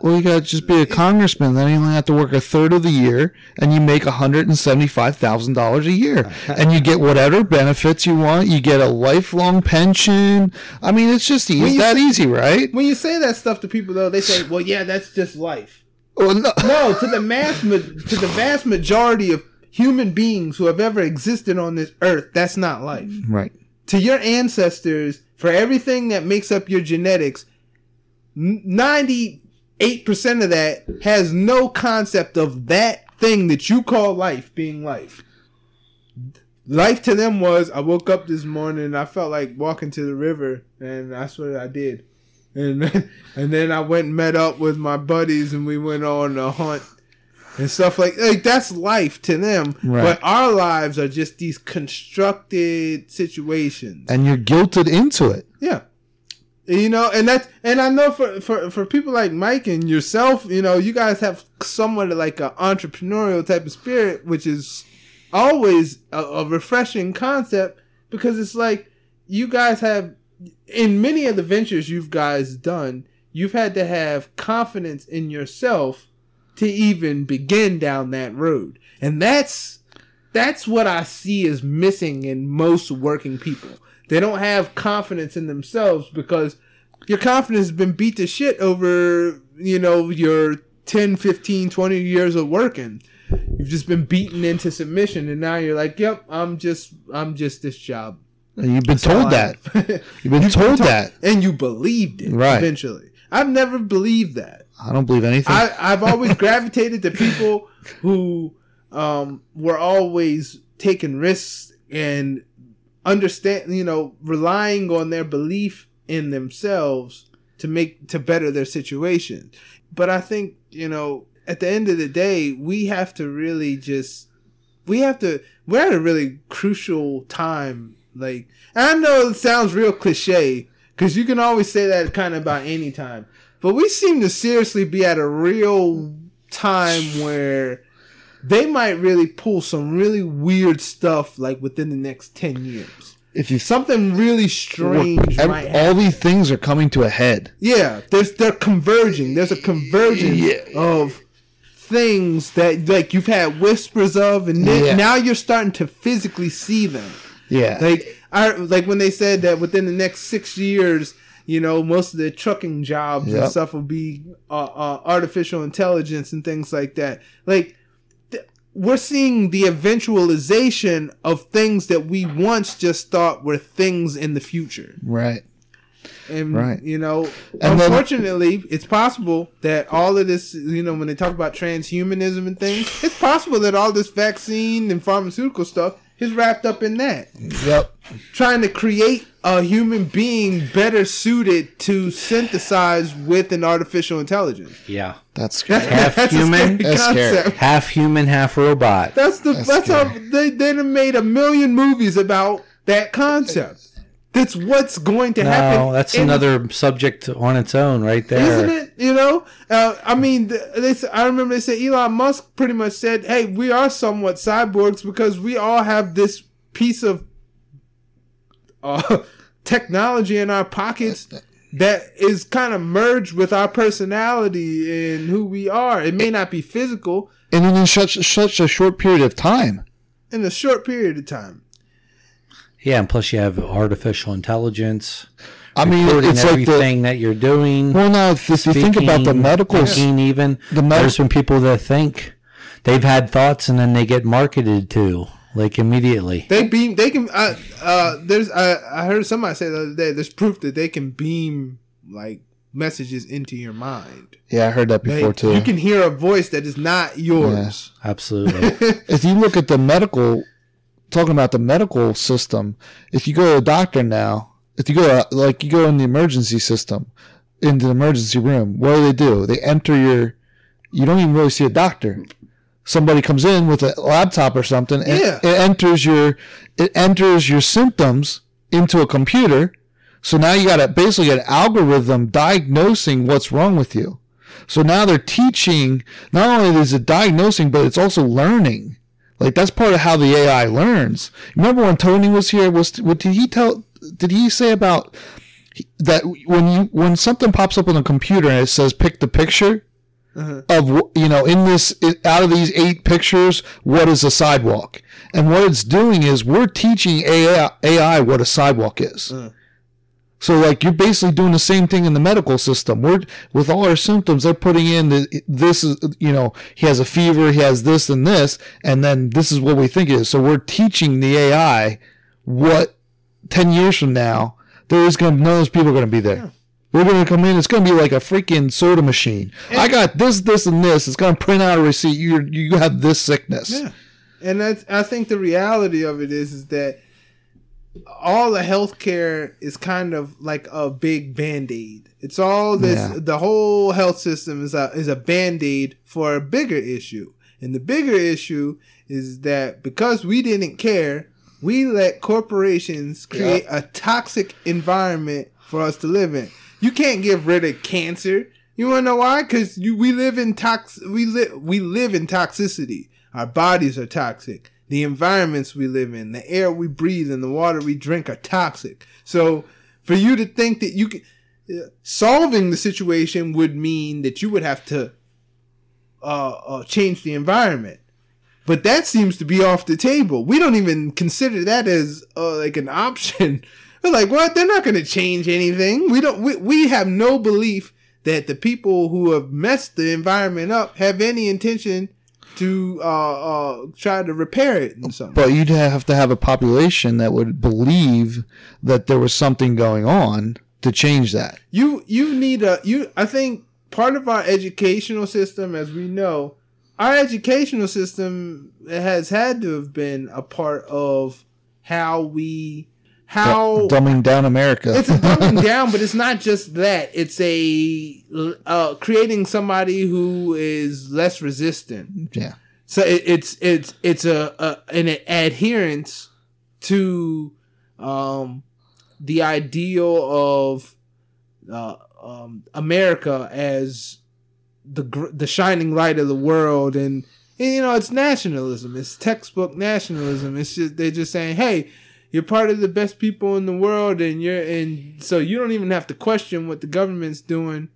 Well, you gotta just be a congressman. Then you only have to work a third of the year, and you make hundred and seventy-five thousand dollars a year, and you get whatever benefits you want. You get a lifelong pension. I mean, it's just easy, that say- easy, right? when you say that stuff to people though, they say, "Well, yeah, that's just life." Well, no. No, to the mass ma- to the vast majority of human beings who have ever existed on this earth, that's not life. Right. To your ancestors, for everything that makes up your genetics, ninety eight percent of that has no concept of that thing that you call life being life. Life to them was I woke up this morning and I felt like walking to the river, and that's what I did. And then, and then I went and met up with my buddies and we went on a hunt and stuff like like that's life to them. Right. But our lives are just these constructed situations. And you're guilted into it. Yeah. You know, and that's and I know for, for for people like Mike and yourself, you know, you guys have somewhat like an entrepreneurial type of spirit, which is always a, a refreshing concept because it's like you guys have in many of the ventures you've guys done, you've had to have confidence in yourself to even begin down that road. And that's that's what I see is missing in most working people. They don't have confidence in themselves because your confidence has been beat to shit over, you know, your 10, 15, 20 years of working. You've just been beaten into submission and now you're like, "Yep, I'm just I'm just this job." And you've been told that. You've been told that. and you believed it Right. eventually. I've never believed that. I don't believe anything. I, I've always gravitated to people who um, were always taking risks and understand, you know, relying on their belief in themselves to make to better their situation. But I think you know, at the end of the day, we have to really just we have to. We're at a really crucial time. Like, I know it sounds real cliche because you can always say that kind of about any time, but we seem to seriously be at a real time where they might really pull some really weird stuff like within the next 10 years. if you Something really strange Ev- might all these things are coming to a head. Yeah, there's they're converging. There's a convergence Yeah. of things that like you've had whispers of, and then, Yeah. now you're starting to physically see them. Yeah. Like I like when they said that within the next six years, you know, most of the trucking jobs and stuff will be uh, uh, artificial intelligence and things like that. Like we're seeing the eventualization of things that we once just thought were things in the future. right. And Right. you know, And then- unfortunately, it's possible that all of this, you know, when they talk about transhumanism and things, it's possible that all this vaccine and pharmaceutical stuff is wrapped up in that Yep. trying to create a human being better suited to synthesize with an artificial intelligence. Yeah. That's That's, scary. Half that's human, a scary that's scary. Half human, half robot. That's the that's, how they they done made a million movies about that concept. That's what's going to happen. No, that's in- another subject on its own, right there. Isn't it? You know, uh, I mean, th- they. s- I remember they said Elon Musk pretty much said, "Hey, we are somewhat cyborgs because we all have this piece of uh, technology in our pockets that is kind of merged with our personality and who we are. It may not be physical and in such such a short period of time. in a short period of time. Yeah, and plus you have artificial intelligence. I mean, recording it's like the everything that you're doing. well. Now, if, if you think about the medical, s- thinking even the med- there's some people that think they've had thoughts and then they get marketed to like immediately. They beam. They can. Uh, uh, there's. Uh, I heard somebody say the other day. There's proof that they can beam like messages into your mind. yeah, I heard that They- before too. You can hear a voice that is not yours. Absolutely. if you look at the medical, talking about the medical system, if you go to a doctor now, if you go like you go in the emergency system, in the emergency room, what do they do? They enter your. You don't even really see a doctor. Somebody comes in with a laptop or something, and Yeah. it enters your it enters your symptoms into a computer. So now you got a basically an algorithm diagnosing what's wrong with you. So now they're teaching. Not only is it diagnosing, but it's also learning. Like that's part of how the AI learns. Remember when Tony was here? Was what did he tell? Did he say about that when you when something pops up on the computer and it says pick the picture uh-huh. of you know in this out of these eight pictures what is a sidewalk and what it's doing is we're teaching AI, AI what a sidewalk is. Uh-huh. So like you're basically doing the same thing in the medical system. We're with all our symptoms, they're putting in the, this is you know he has a fever, he has this and this, and then this is what we think it is. So we're teaching the AI what ten years from now there is going to none of those people are going to be there. We're going to come in. It's going to be like a freaking soda machine. I got this, this, and this. It's going to print out a receipt. You you have this sickness. Yeah, and that's I think the reality of it is is that all the healthcare is kind of like a big band aid. It's all this. Yeah. The whole health system is a is a band aid for a bigger issue, and the bigger issue is that because we didn't care, we let corporations create a toxic environment for us to live in. You can't get rid of cancer. You want to know why? Because we live in tox. We live we live in toxicity. Our bodies are toxic. The environments we live in, the air we breathe, and the water we drink are toxic. So, for you to think that you can solving the situation would mean that you would have to uh, uh, change the environment. But that seems to be off the table. We don't even consider that as uh, like an option. We're like, what? They're not going to change anything. We don't. We, we have no belief that the people who have messed the environment up have any intention to uh, uh, try to repair it and something. But you'd have to have a population that would believe that there was something going on to change that. you you need a you. I think part of our educational system, as we know, our educational system has had to have been a part of how we how Dumbing down America. it's a dumbing down, but it's not just that. It's a uh, creating somebody who is less resistant. yeah. So it, it's it's it's a, a an adherence to um, the ideal of uh, um, America as the the shining light of the world, and, and you know it's nationalism. It's textbook nationalism. It's just they're just saying, hey. You're part of the best people in the world, and you're and so you don't even have to question what the government's doing.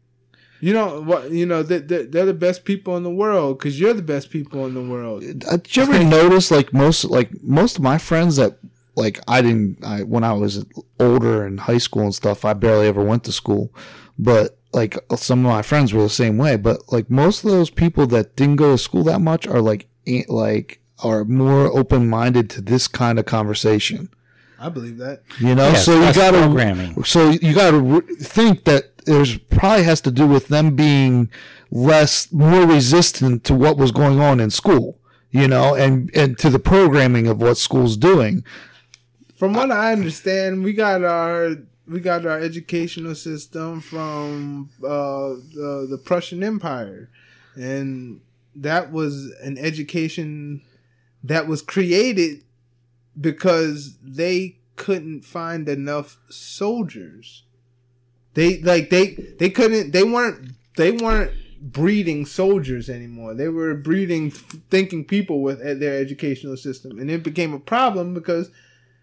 You don't what you know they they're, they're the best people in the world because you're the best people in the world. Uh, Did you ever notice like most like most of my friends that like I didn't I when I was older in high school and stuff I barely ever went to school, but like some of my friends were the same way. But like most of those people that didn't go to school that much are like like are more open minded to this kind of conversation. I believe that. You know, Yes, so you got to programming. So you got to re- think that there's probably has to do with them being less more resistant to what was going on in school. You know, and and to the programming of what school's doing. From what I understand, we got our we got our educational system from uh, the the Prussian Empire, and that was an education that was created because they couldn't find enough soldiers. They like they they couldn't they weren't they weren't breeding soldiers anymore. They were breeding thinking people with their educational system, and it became a problem because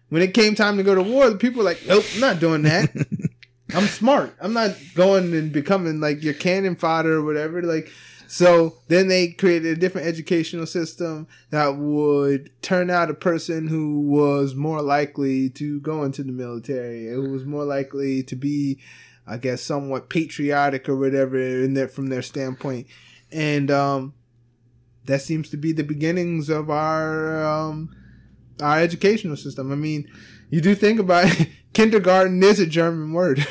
when it came time to go to war, the people were like, "Nope, I'm not doing that. I'm smart. I'm not going and becoming like your cannon fodder or whatever." Like, so then they created a different educational system that would turn out a person who was more likely to go into the military, who was more likely to be, I guess, somewhat patriotic or whatever in their from their standpoint, and um, that seems to be the beginnings of our um, our educational system. I mean, you do think about it, kindergarten is a German word.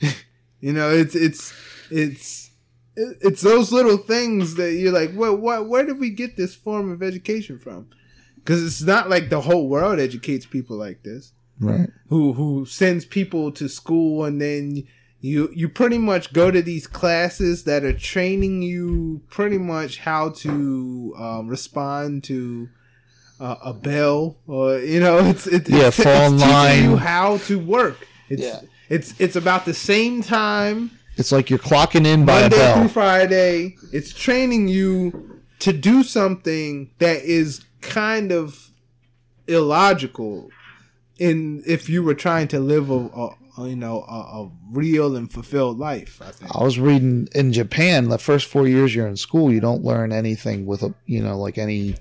you know, it's it's it's it's those little things that you're like, what what where did we get this form of education from? Because it's not like the whole world educates people like this. Right. Who who sends people to school and then you you pretty much go to these classes that are training you pretty much how to um, respond to uh, a bell or you know it's it's, Yeah, it's, fall it's teaching line. you how to work. It's Yeah. it's it's about the same time It's like you're clocking in by Monday a through. Friday. It's training you to do something that is kind of illogical in if you were trying to live a, a, you know a, a real and fulfilled life. I think. I was reading in Japan, the first four years you're in school, you don't learn anything with a, you know, like any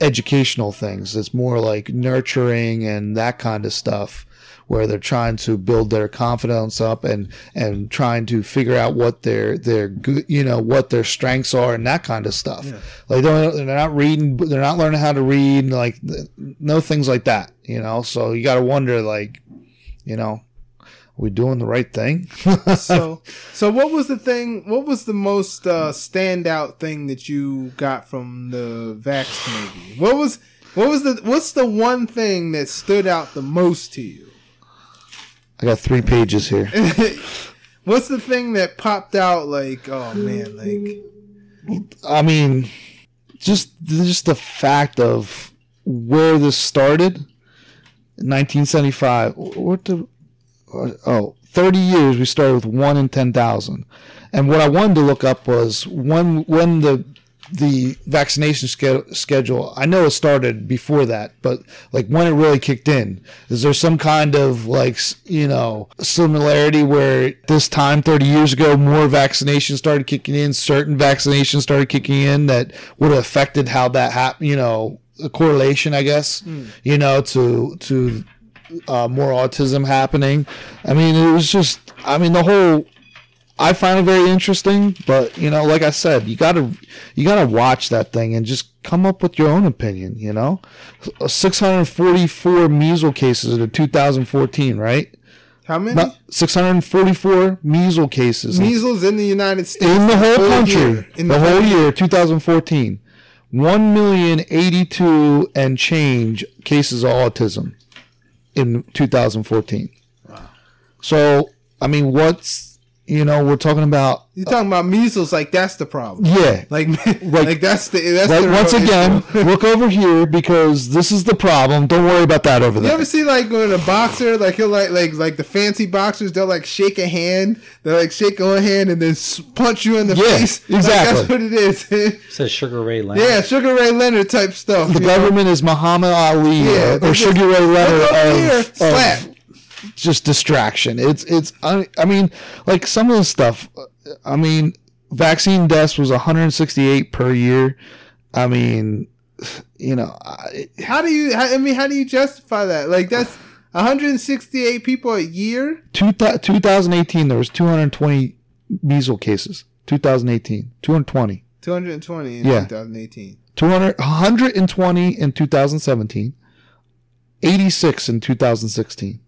educational things. It's more like nurturing and that kind of stuff where they're trying to build their confidence up and, and trying to figure out what their, their good, you know, what their strengths are and that kind of stuff. Like they're, they're not reading, they're not learning how to read, like no things like that, you know? So you got to wonder, like, you know, are we doing the right thing? so so what was the thing? What was the most uh, standout thing that you got from the Vax movie? What was what was the what's the one thing that stood out the most to you? I got three pages here. What's the thing that popped out like, oh man, like I mean, just just the fact of where this started, 1975. What the? Uh, oh, 30 years. We started with one in 10,000, and what I wanted to look up was when when the the vaccination ske- schedule. I know it started before that, but like when it really kicked in, is there some kind of like you know similarity where this time 30 years ago more vaccinations started kicking in, certain vaccinations started kicking in that would have affected how that happened, you know, a correlation, I guess, you know, to to uh, more autism happening. I mean, it was just, I mean, the whole. I find it very interesting, but you know, like I said, you gotta you gotta watch that thing and just come up with your own opinion. You know, 644 measles cases in 2014, right? how many Not 644 measles cases measles in the United States in the whole country, year, in the, the whole year, 2014. 1 million 82 and change cases of autism in 2014. Wow. So, I mean, what's, you know, we're talking about, You're talking about measles, like that's the problem. yeah. Like, like, that's the that's Like, the once again, look over here because this is the problem. Don't worry about that over there. You ever see like when a boxer, like he'll like like like the fancy boxers, they'll like shake a hand, they'll like shake one hand and then punch you in the Yeah, face. Like, exactly. that's what it is. says Sugar Ray Leonard. yeah, Sugar Ray Leonard type stuff. the you know? government is Muhammad Ali Yeah, uh, or, or just- Sugar Ray Leonard Look over of, here, of slap. Just distraction. It's it's I, I mean like some of the stuff. I mean, vaccine deaths was 168 per year. I mean, you know, I, How do you? I mean, how do you justify that? Like that's 168 people a year. two, 2018 there was 220 measles cases. 2018, 220. 220 in Yeah. 2018. 200, 120 in 2017, 86 in 2016.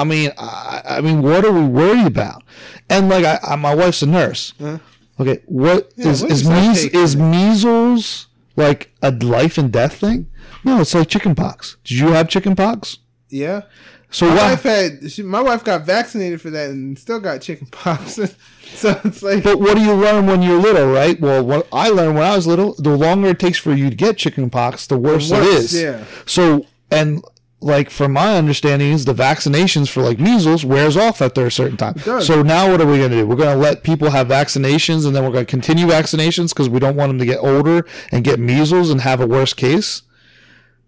I mean, I, I mean, what are we worried about? And like, I, I my wife's a nurse. Huh? Okay, what Yeah, is what is, that is measles like a life and death thing? No, it's like chickenpox. Did you have chickenpox? Yeah. So My why? wife had. She, my wife got vaccinated for that and still got chickenpox. so it's like. But what do you learn when you're little, right? Well, what I learned when I was little, the longer it takes for you to get chickenpox, the worse, it worse, is. yeah. So, and like from my understanding, is the vaccinations for like measles wears off after a certain time. So now what are we going to do? We're going to let people have vaccinations, and then we're going to continue vaccinations because we don't want them to get older and get measles and have a worse case.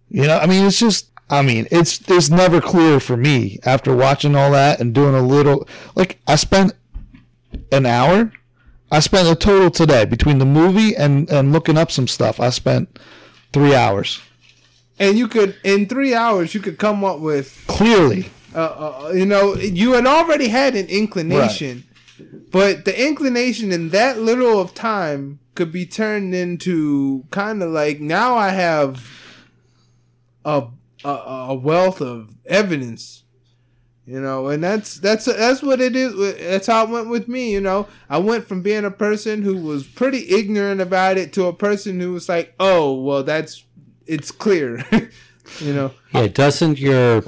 You know, I mean, it's just. I mean, it's it's never clear for me after watching all that and doing a little like I spent an hour. I spent a total today between the movie and and looking up some stuff. I spent three hours And you could, in three hours, you could come up with, clearly. uh, uh, you know, you had already had an inclination, but the inclination in that little of time could be turned into kind of like now I have a, a a wealth of evidence, you know, and that's that's that's what it is. That's how it went with me, you know. I went from being a person who was pretty ignorant about it to a person who was like, oh, well, that's it's clear, you know. Yeah, doesn't your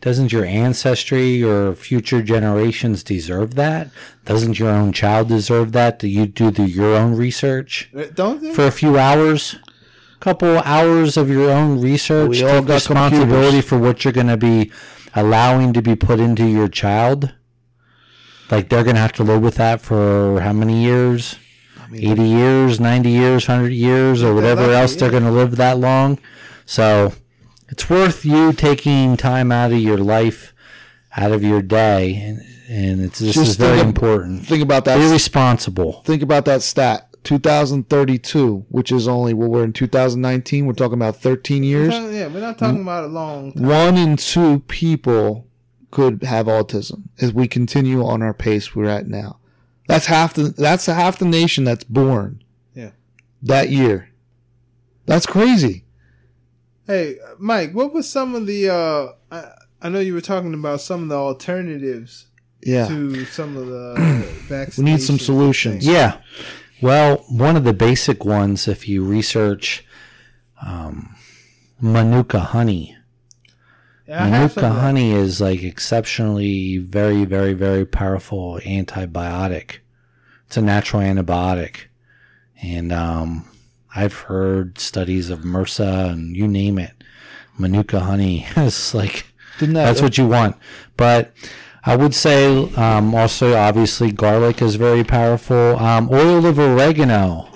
doesn't your ancestry or future generations deserve that? Doesn't your own child deserve that? Do you do the, your own research uh, Don't they? for a few hours? couple hours of your own research, We all got responsibility computers. for what you're going to be allowing to be put into your child. Like they're going to have to live with that for how many years? 80 years, 90 years, 100 years, or whatever lucky, else they're yeah. going to live that long. So it's worth you taking time out of your life, out of your day, and, and it's this Just is very think of- important. Think about that. Be responsible. Think about that stat. 2032, which is only well, we're in 2019. We're talking about 13 years. Yeah, we're not talking about a long time. One in two people could have autism as we continue on our pace we're at now. That's half the that's half the nation that's born Yeah. that year. That's crazy. Hey, Mike, what was some of the? uh I, I know you were talking about some of the alternatives Yeah. to some of the vaccinations. We need some solutions. Yeah. Well, one of the basic ones, if you research um, Manuka honey, Yeah, I have some Manuka honey is like exceptionally very, very, very powerful antibiotic. It's a natural antibiotic. And um, I've heard studies of MRSA and you name it. Manuka honey is like that that's what you want. But I would say um, also, obviously, garlic is very powerful. Um, oil of oregano,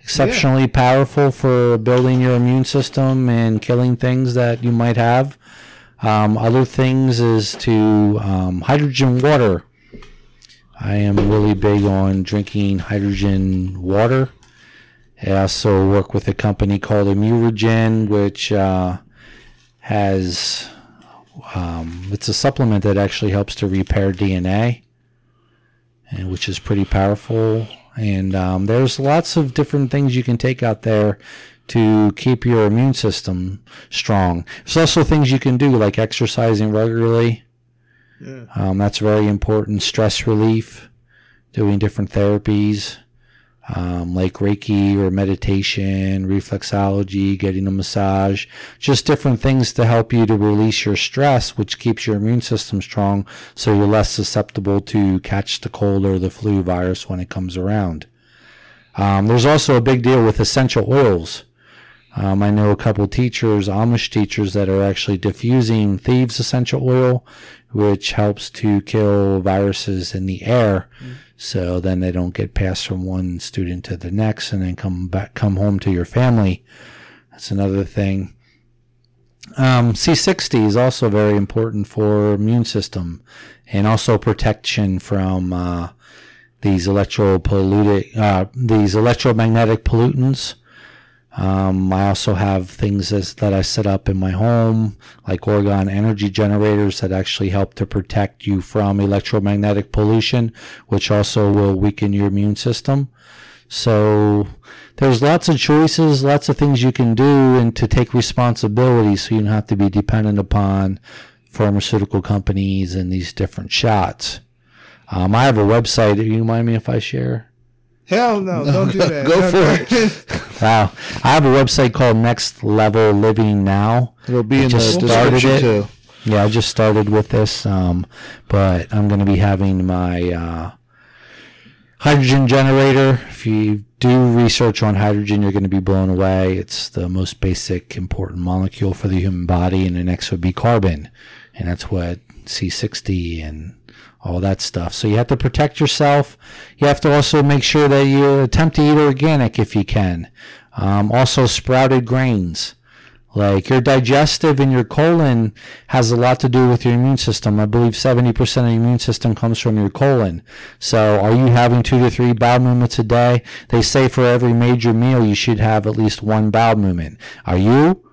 exceptionally powerful for building your immune system and killing things that you might have. Um, other things is to um, hydrogen water. I am really big on drinking hydrogen water. I also work with a company called Imuregen, which uh, has um, it's a supplement that actually helps to repair DNA, and which is pretty powerful. And um, there's lots of different things you can take out there to keep your immune system strong. There's also things you can do like exercising regularly. Yeah. Um, that's very important. Stress relief, doing different therapies um, like Reiki or meditation, reflexology, getting a massage, just different things to help you to release your stress, which keeps your immune system strong so you're less susceptible to catch the cold or the flu virus when it comes around. Um, there's also a big deal with essential oils. Um, I know a couple teachers, Amish teachers, that are actually diffusing thieves essential oil, which helps to kill viruses in the air. So then they don't get passed from one student to the next and then come back, come home to your family. That's another thing. Um, C60 is also very important for immune system and also protection from uh, these electropolluted, uh, these electromagnetic pollutants. Um, I also have things as, that I set up in my home, like orgone energy generators that actually help to protect you from electromagnetic pollution, which also will weaken your immune system. So there's lots of choices, lots of things you can do, and to take responsibility so you don't have to be dependent upon pharmaceutical companies and these different shots. Um, I have a website. Do you mind me if I share? Hell no, don't do that. Go Don't for do it. Wow. I have a website called Next Level Living Now. It'll be in the started description it. too. Yeah, I just started with this, um, but I'm going to be having my uh, hydrogen generator. If you do research on hydrogen, you're going to be blown away. It's the most basic, important molecule for the human body, and the next would be carbon, and that's what C60 and all that stuff. So you have to protect yourself. You have to also make sure that you attempt to eat organic if you can. Um, also, sprouted grains. Like your digestive and your colon has a lot to do with your immune system. I believe 70% of the immune system comes from your colon. So are you having two to three bowel movements a day? They say for every major meal, you should have at least one bowel movement. Are you?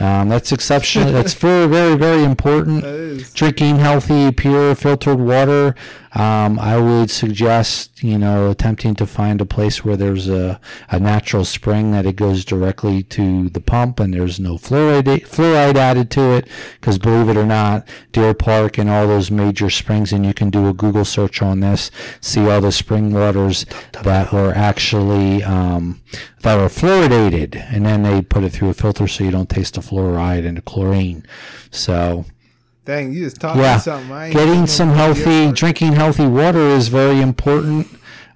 Um, that's exceptional. that's very, very, very important That is. drinking healthy, pure, filtered water. Um, I would suggest, you know, attempting to find a place where there's a, a natural spring that it goes directly to the pump and there's no fluoride, fluoride added to it. Because believe it or not, Deer Park and all those major springs, and you can do a Google search on this, see all the spring waters that were actually um, that were fluoridated, and then they put it through a filter so you don't taste the fluoride and the chlorine. So Dang, you just taught yeah, me something. Getting some healthy, drinking healthy water is very important.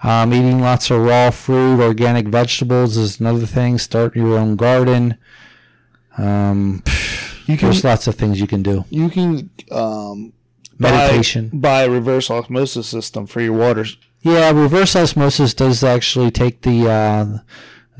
Um, eating lots of raw fruit, organic vegetables is another thing. Start your own garden. Um, You can there's lots of things you can do. you can um, Meditation. buy, buy a reverse osmosis system for your waters. Yeah, reverse osmosis does actually take the uh,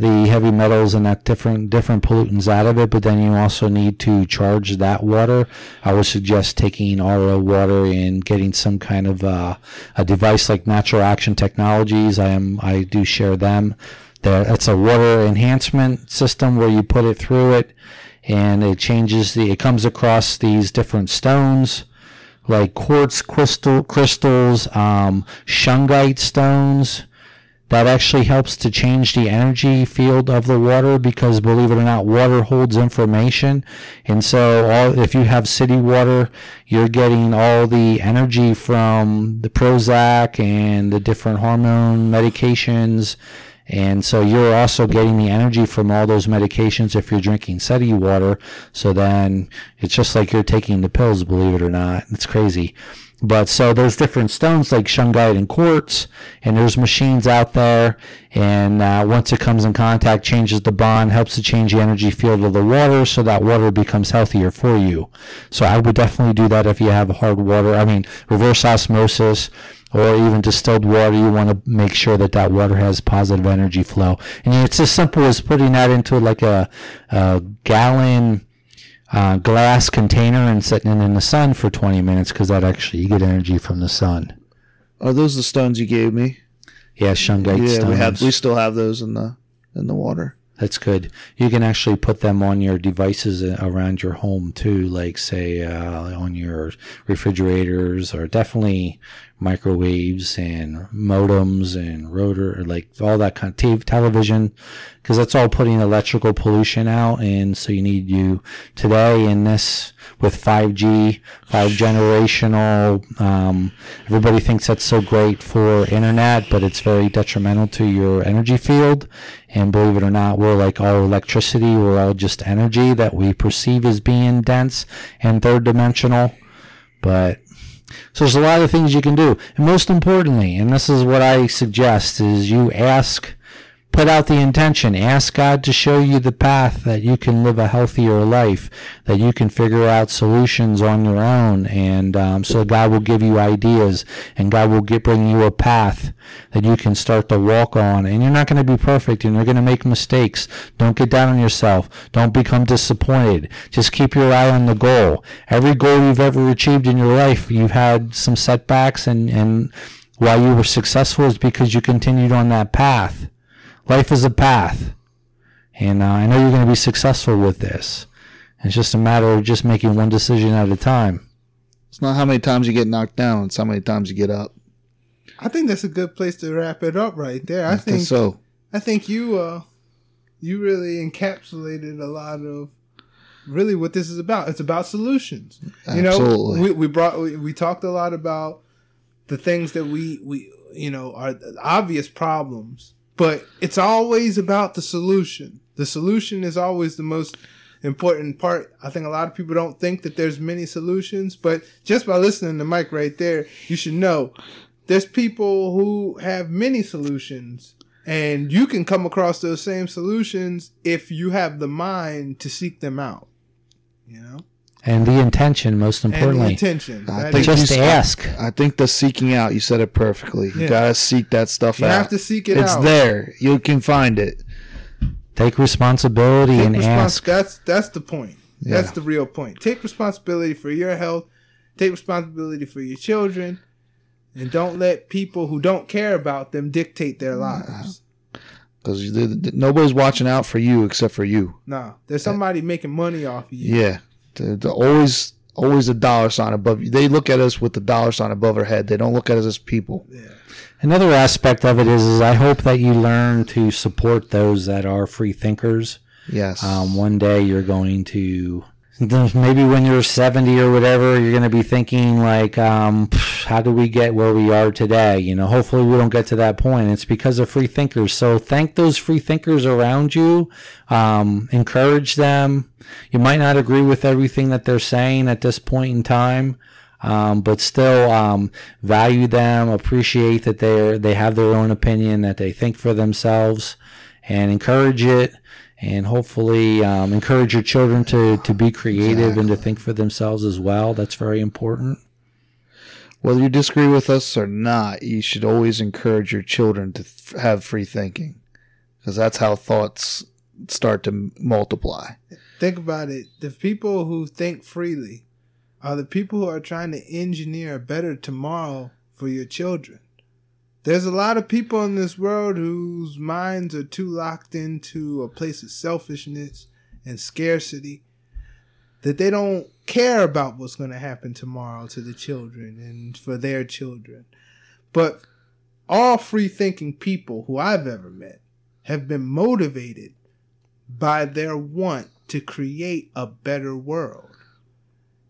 the heavy metals and that different different pollutants out of it, but then you also need to charge that water. I would suggest taking RO water and getting some kind of uh, a device like Natural Action Technologies. I am I do share them. There, it's a water enhancement system where you put it through it, and it changes the. It comes across these different stones like quartz crystal crystals, um, shungite stones. That actually helps to change the energy field of the water because, believe it or not, water holds information. And so, all, if you have city water, you're getting all the energy from the Prozac and the different hormone medications. And so you're also getting the energy from all those medications if you're drinking city water. So then it's just like you're taking the pills, believe it or not. It's crazy. But so there's different stones like shungite and quartz, and there's machines out there. And uh, once it comes in contact, changes the bond, helps to change the energy field of the water, so that water becomes healthier for you. So I would definitely do that if you have hard water. I mean, reverse osmosis or even distilled water, you want to make sure that that water has positive energy flow. And it's as simple as putting that into like a, a gallon uh, glass container and sitting it in the sun for 20 minutes because that actually you get energy from the sun. Are those the stones you gave me? Yeah, shungite yeah, stones. we have. We still have those in the in the water. That's good. You can actually put them on your devices uh, around your home too, like say uh, on your refrigerators or definitely microwaves and modems and router, like all that kind of t- television, because that's all putting electrical pollution out. And so you need you today in this with 5G, five generational. Um, everybody thinks that's so great for internet, but it's very detrimental to your energy field. And believe it or not, we're like all electricity. We're all just energy that we perceive as being dense and third dimensional. But so there's a lot of things you can do. And most importantly, and this is what I suggest, is you ask, put out the intention, ask God to show you the path that you can live a healthier life, that you can figure out solutions on your own. And um, so God will give you ideas and God will get, bring you a path that you can start to walk on. And you're not going to be perfect and you're going to make mistakes. Don't get down on yourself. Don't become disappointed. Just keep your eye on the goal. Every goal you've ever achieved in your life, you've had some setbacks and, and why you were successful is because you continued on that path. Life is a path. And uh, I know you're going to be successful with this. It's just a matter of just making one decision at a time. It's not how many times you get knocked down; it's how many times you get up. I think that's a good place to wrap it up right there. I think so. I think you uh you really encapsulated a lot of really what this is about. It's about solutions. You know, Absolutely. we, we brought we, we talked a lot about the things that we we you know are obvious problems, but it's always about the solution. The solution is always the most important part. I think a lot of people don't think that there's many solutions, but just by listening to Mike right there, you should know there's people who have many solutions and you can come across those same solutions if you have the mind to seek them out you know And the intention, most and the importantly. intention I think just you- ask. I think the seeking out. You said it perfectly. You Yeah. gotta seek that stuff you out. You have to seek it out. it's out there. You can find it. Take responsibility Take and respons- ask. that's that's the point that's the real point take responsibility for your health take responsibility for your children and don't let people who don't care about them dictate their lives Because nobody's watching out for you except for you. no there's somebody making money off of you Yeah. The, the always always a dollar sign above you. They look at us with the dollar sign above our head. They don't look at us as people. Another aspect of it is, is I hope that you learn to support those that are free thinkers. Yes. Um, one day you're going to maybe when you're 70 or whatever, you're going to be thinking like, um, how do we get where we are today? You know, hopefully we don't get to that point. It's because of free thinkers. So thank those free thinkers around you. Um, encourage them. You might not agree with everything that they're saying at this point in time. um, but still um, value them, appreciate that they they have their own opinion, that they think for themselves, and encourage it. And hopefully, um, encourage your children to, to be creative and to think for themselves as well. That's very important. Whether you disagree with us or not, you should always encourage your children to f- have free thinking because that's how thoughts start to multiply. Think about it. The people who think freely are the people who are trying to engineer a better tomorrow for your children. There's a lot of people in this world whose minds are too locked into a place of selfishness and scarcity that they don't care about what's going to happen tomorrow to the children and for their children. But all free thinking people who I've ever met have been motivated by their want to create a better world.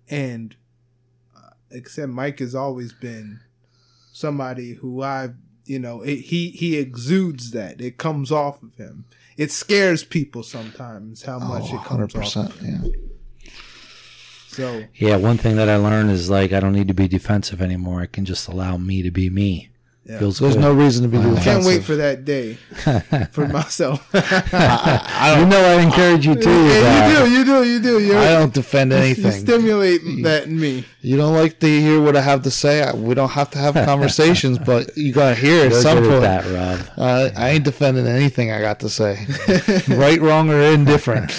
And uh, except Mike has always been somebody who I, you know, it, he he exudes that. It comes off of him. It scares people sometimes how much Oh, it comes off 100%. of him. Yeah. So Yeah, one thing that I learned is like I don't need to be defensive anymore. I can just allow me to be me. Yeah. Feels There's good. no reason to be defensive. can't wait for that day for myself. you know I encourage you too. Yeah, you do, you do, you do. You're, I don't defend anything. you anything. stimulate that in me. You don't like to hear what I have to say. I- We don't have to have conversations, but you gotta hear it at You're some good point. that, Robb. Uh, I ain't defending anything I got to say, right, wrong, or indifferent.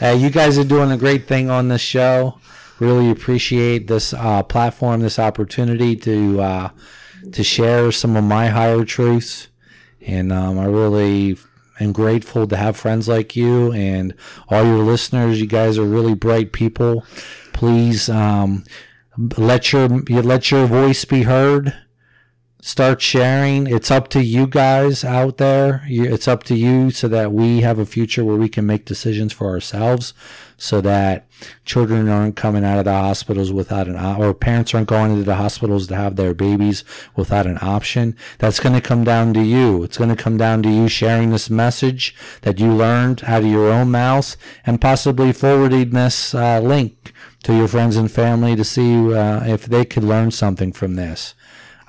Hey, you guys are doing a great thing on this show. Really appreciate this uh, platform, this opportunity to uh, to share some of my higher truths, and um, I really am grateful to have friends like you and all your listeners. You guys are really bright people. Please um, let your let your voice be heard start sharing. It's up to you guys out there. It's up to you so that we have a future where we can make decisions for ourselves so that children aren't coming out of the hospitals without an or parents aren't going into the hospitals to have their babies without an option. That's going to come down to you. It's going to come down to you sharing this message that you learned out of your own mouth and possibly forwarding this uh, link to your friends and family to see uh, if they could learn something from this.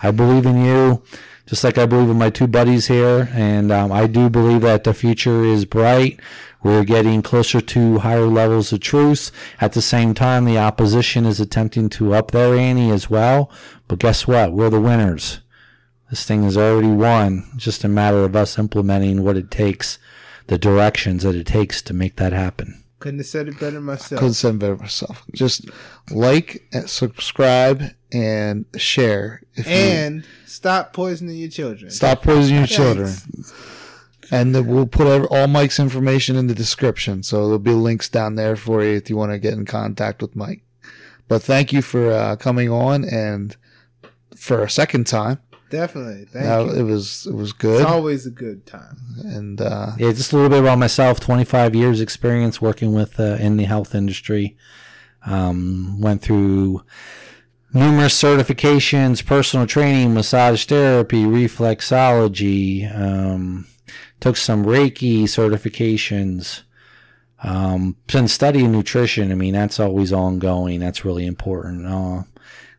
I believe in you, just like I believe in my two buddies here, and um, I do believe that the future is bright. We're getting closer to higher levels of truth. At the same time, the opposition is attempting to up their ante as well. But guess what? We're the winners. This thing is already won. It's Just a matter of us implementing what it takes, the directions that it takes to make that happen. Couldn't have said it better myself. Couldn't said it better myself. Just like, and subscribe, and share. If you and stop poisoning your children. stop poisoning your Thanks. children. And then we'll put all Mike's information in the description, so there'll be links down there for you if you want to get in contact with Mike. But thank you for uh, coming on, and for a second time, Definitely. Thank Uh, you. it was it was good, It's always a good time. and uh, Yeah, just a little bit about myself. 25 years experience working with uh, in the health industry. Um, went through numerous certifications, personal training, massage therapy, reflexology. Um, took some Reiki certifications. Um, been studying nutrition. I mean, that's always ongoing. That's really important. Uh,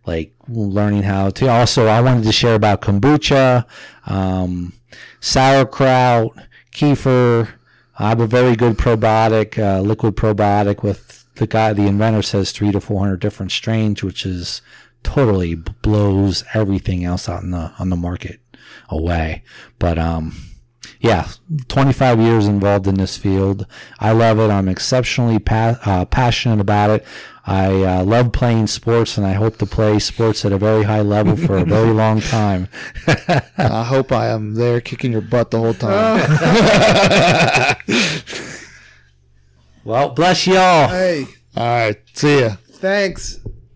like learning how to. Also, I wanted to share about kombucha, um, sauerkraut, kefir. I have a very good probiotic, uh, liquid probiotic with the guy, the inventor says three to 400 different strains, which is totally blows everything else out in the, on the market away. But, um, yeah, 25 years involved in this field. I love it. I'm exceptionally pa- uh, passionate about it. I uh, love playing sports, and I hope to play sports at a very high level for a very long time. I hope I am there kicking your butt the whole time. well, bless y'all. Hey, all right, see ya. thanks.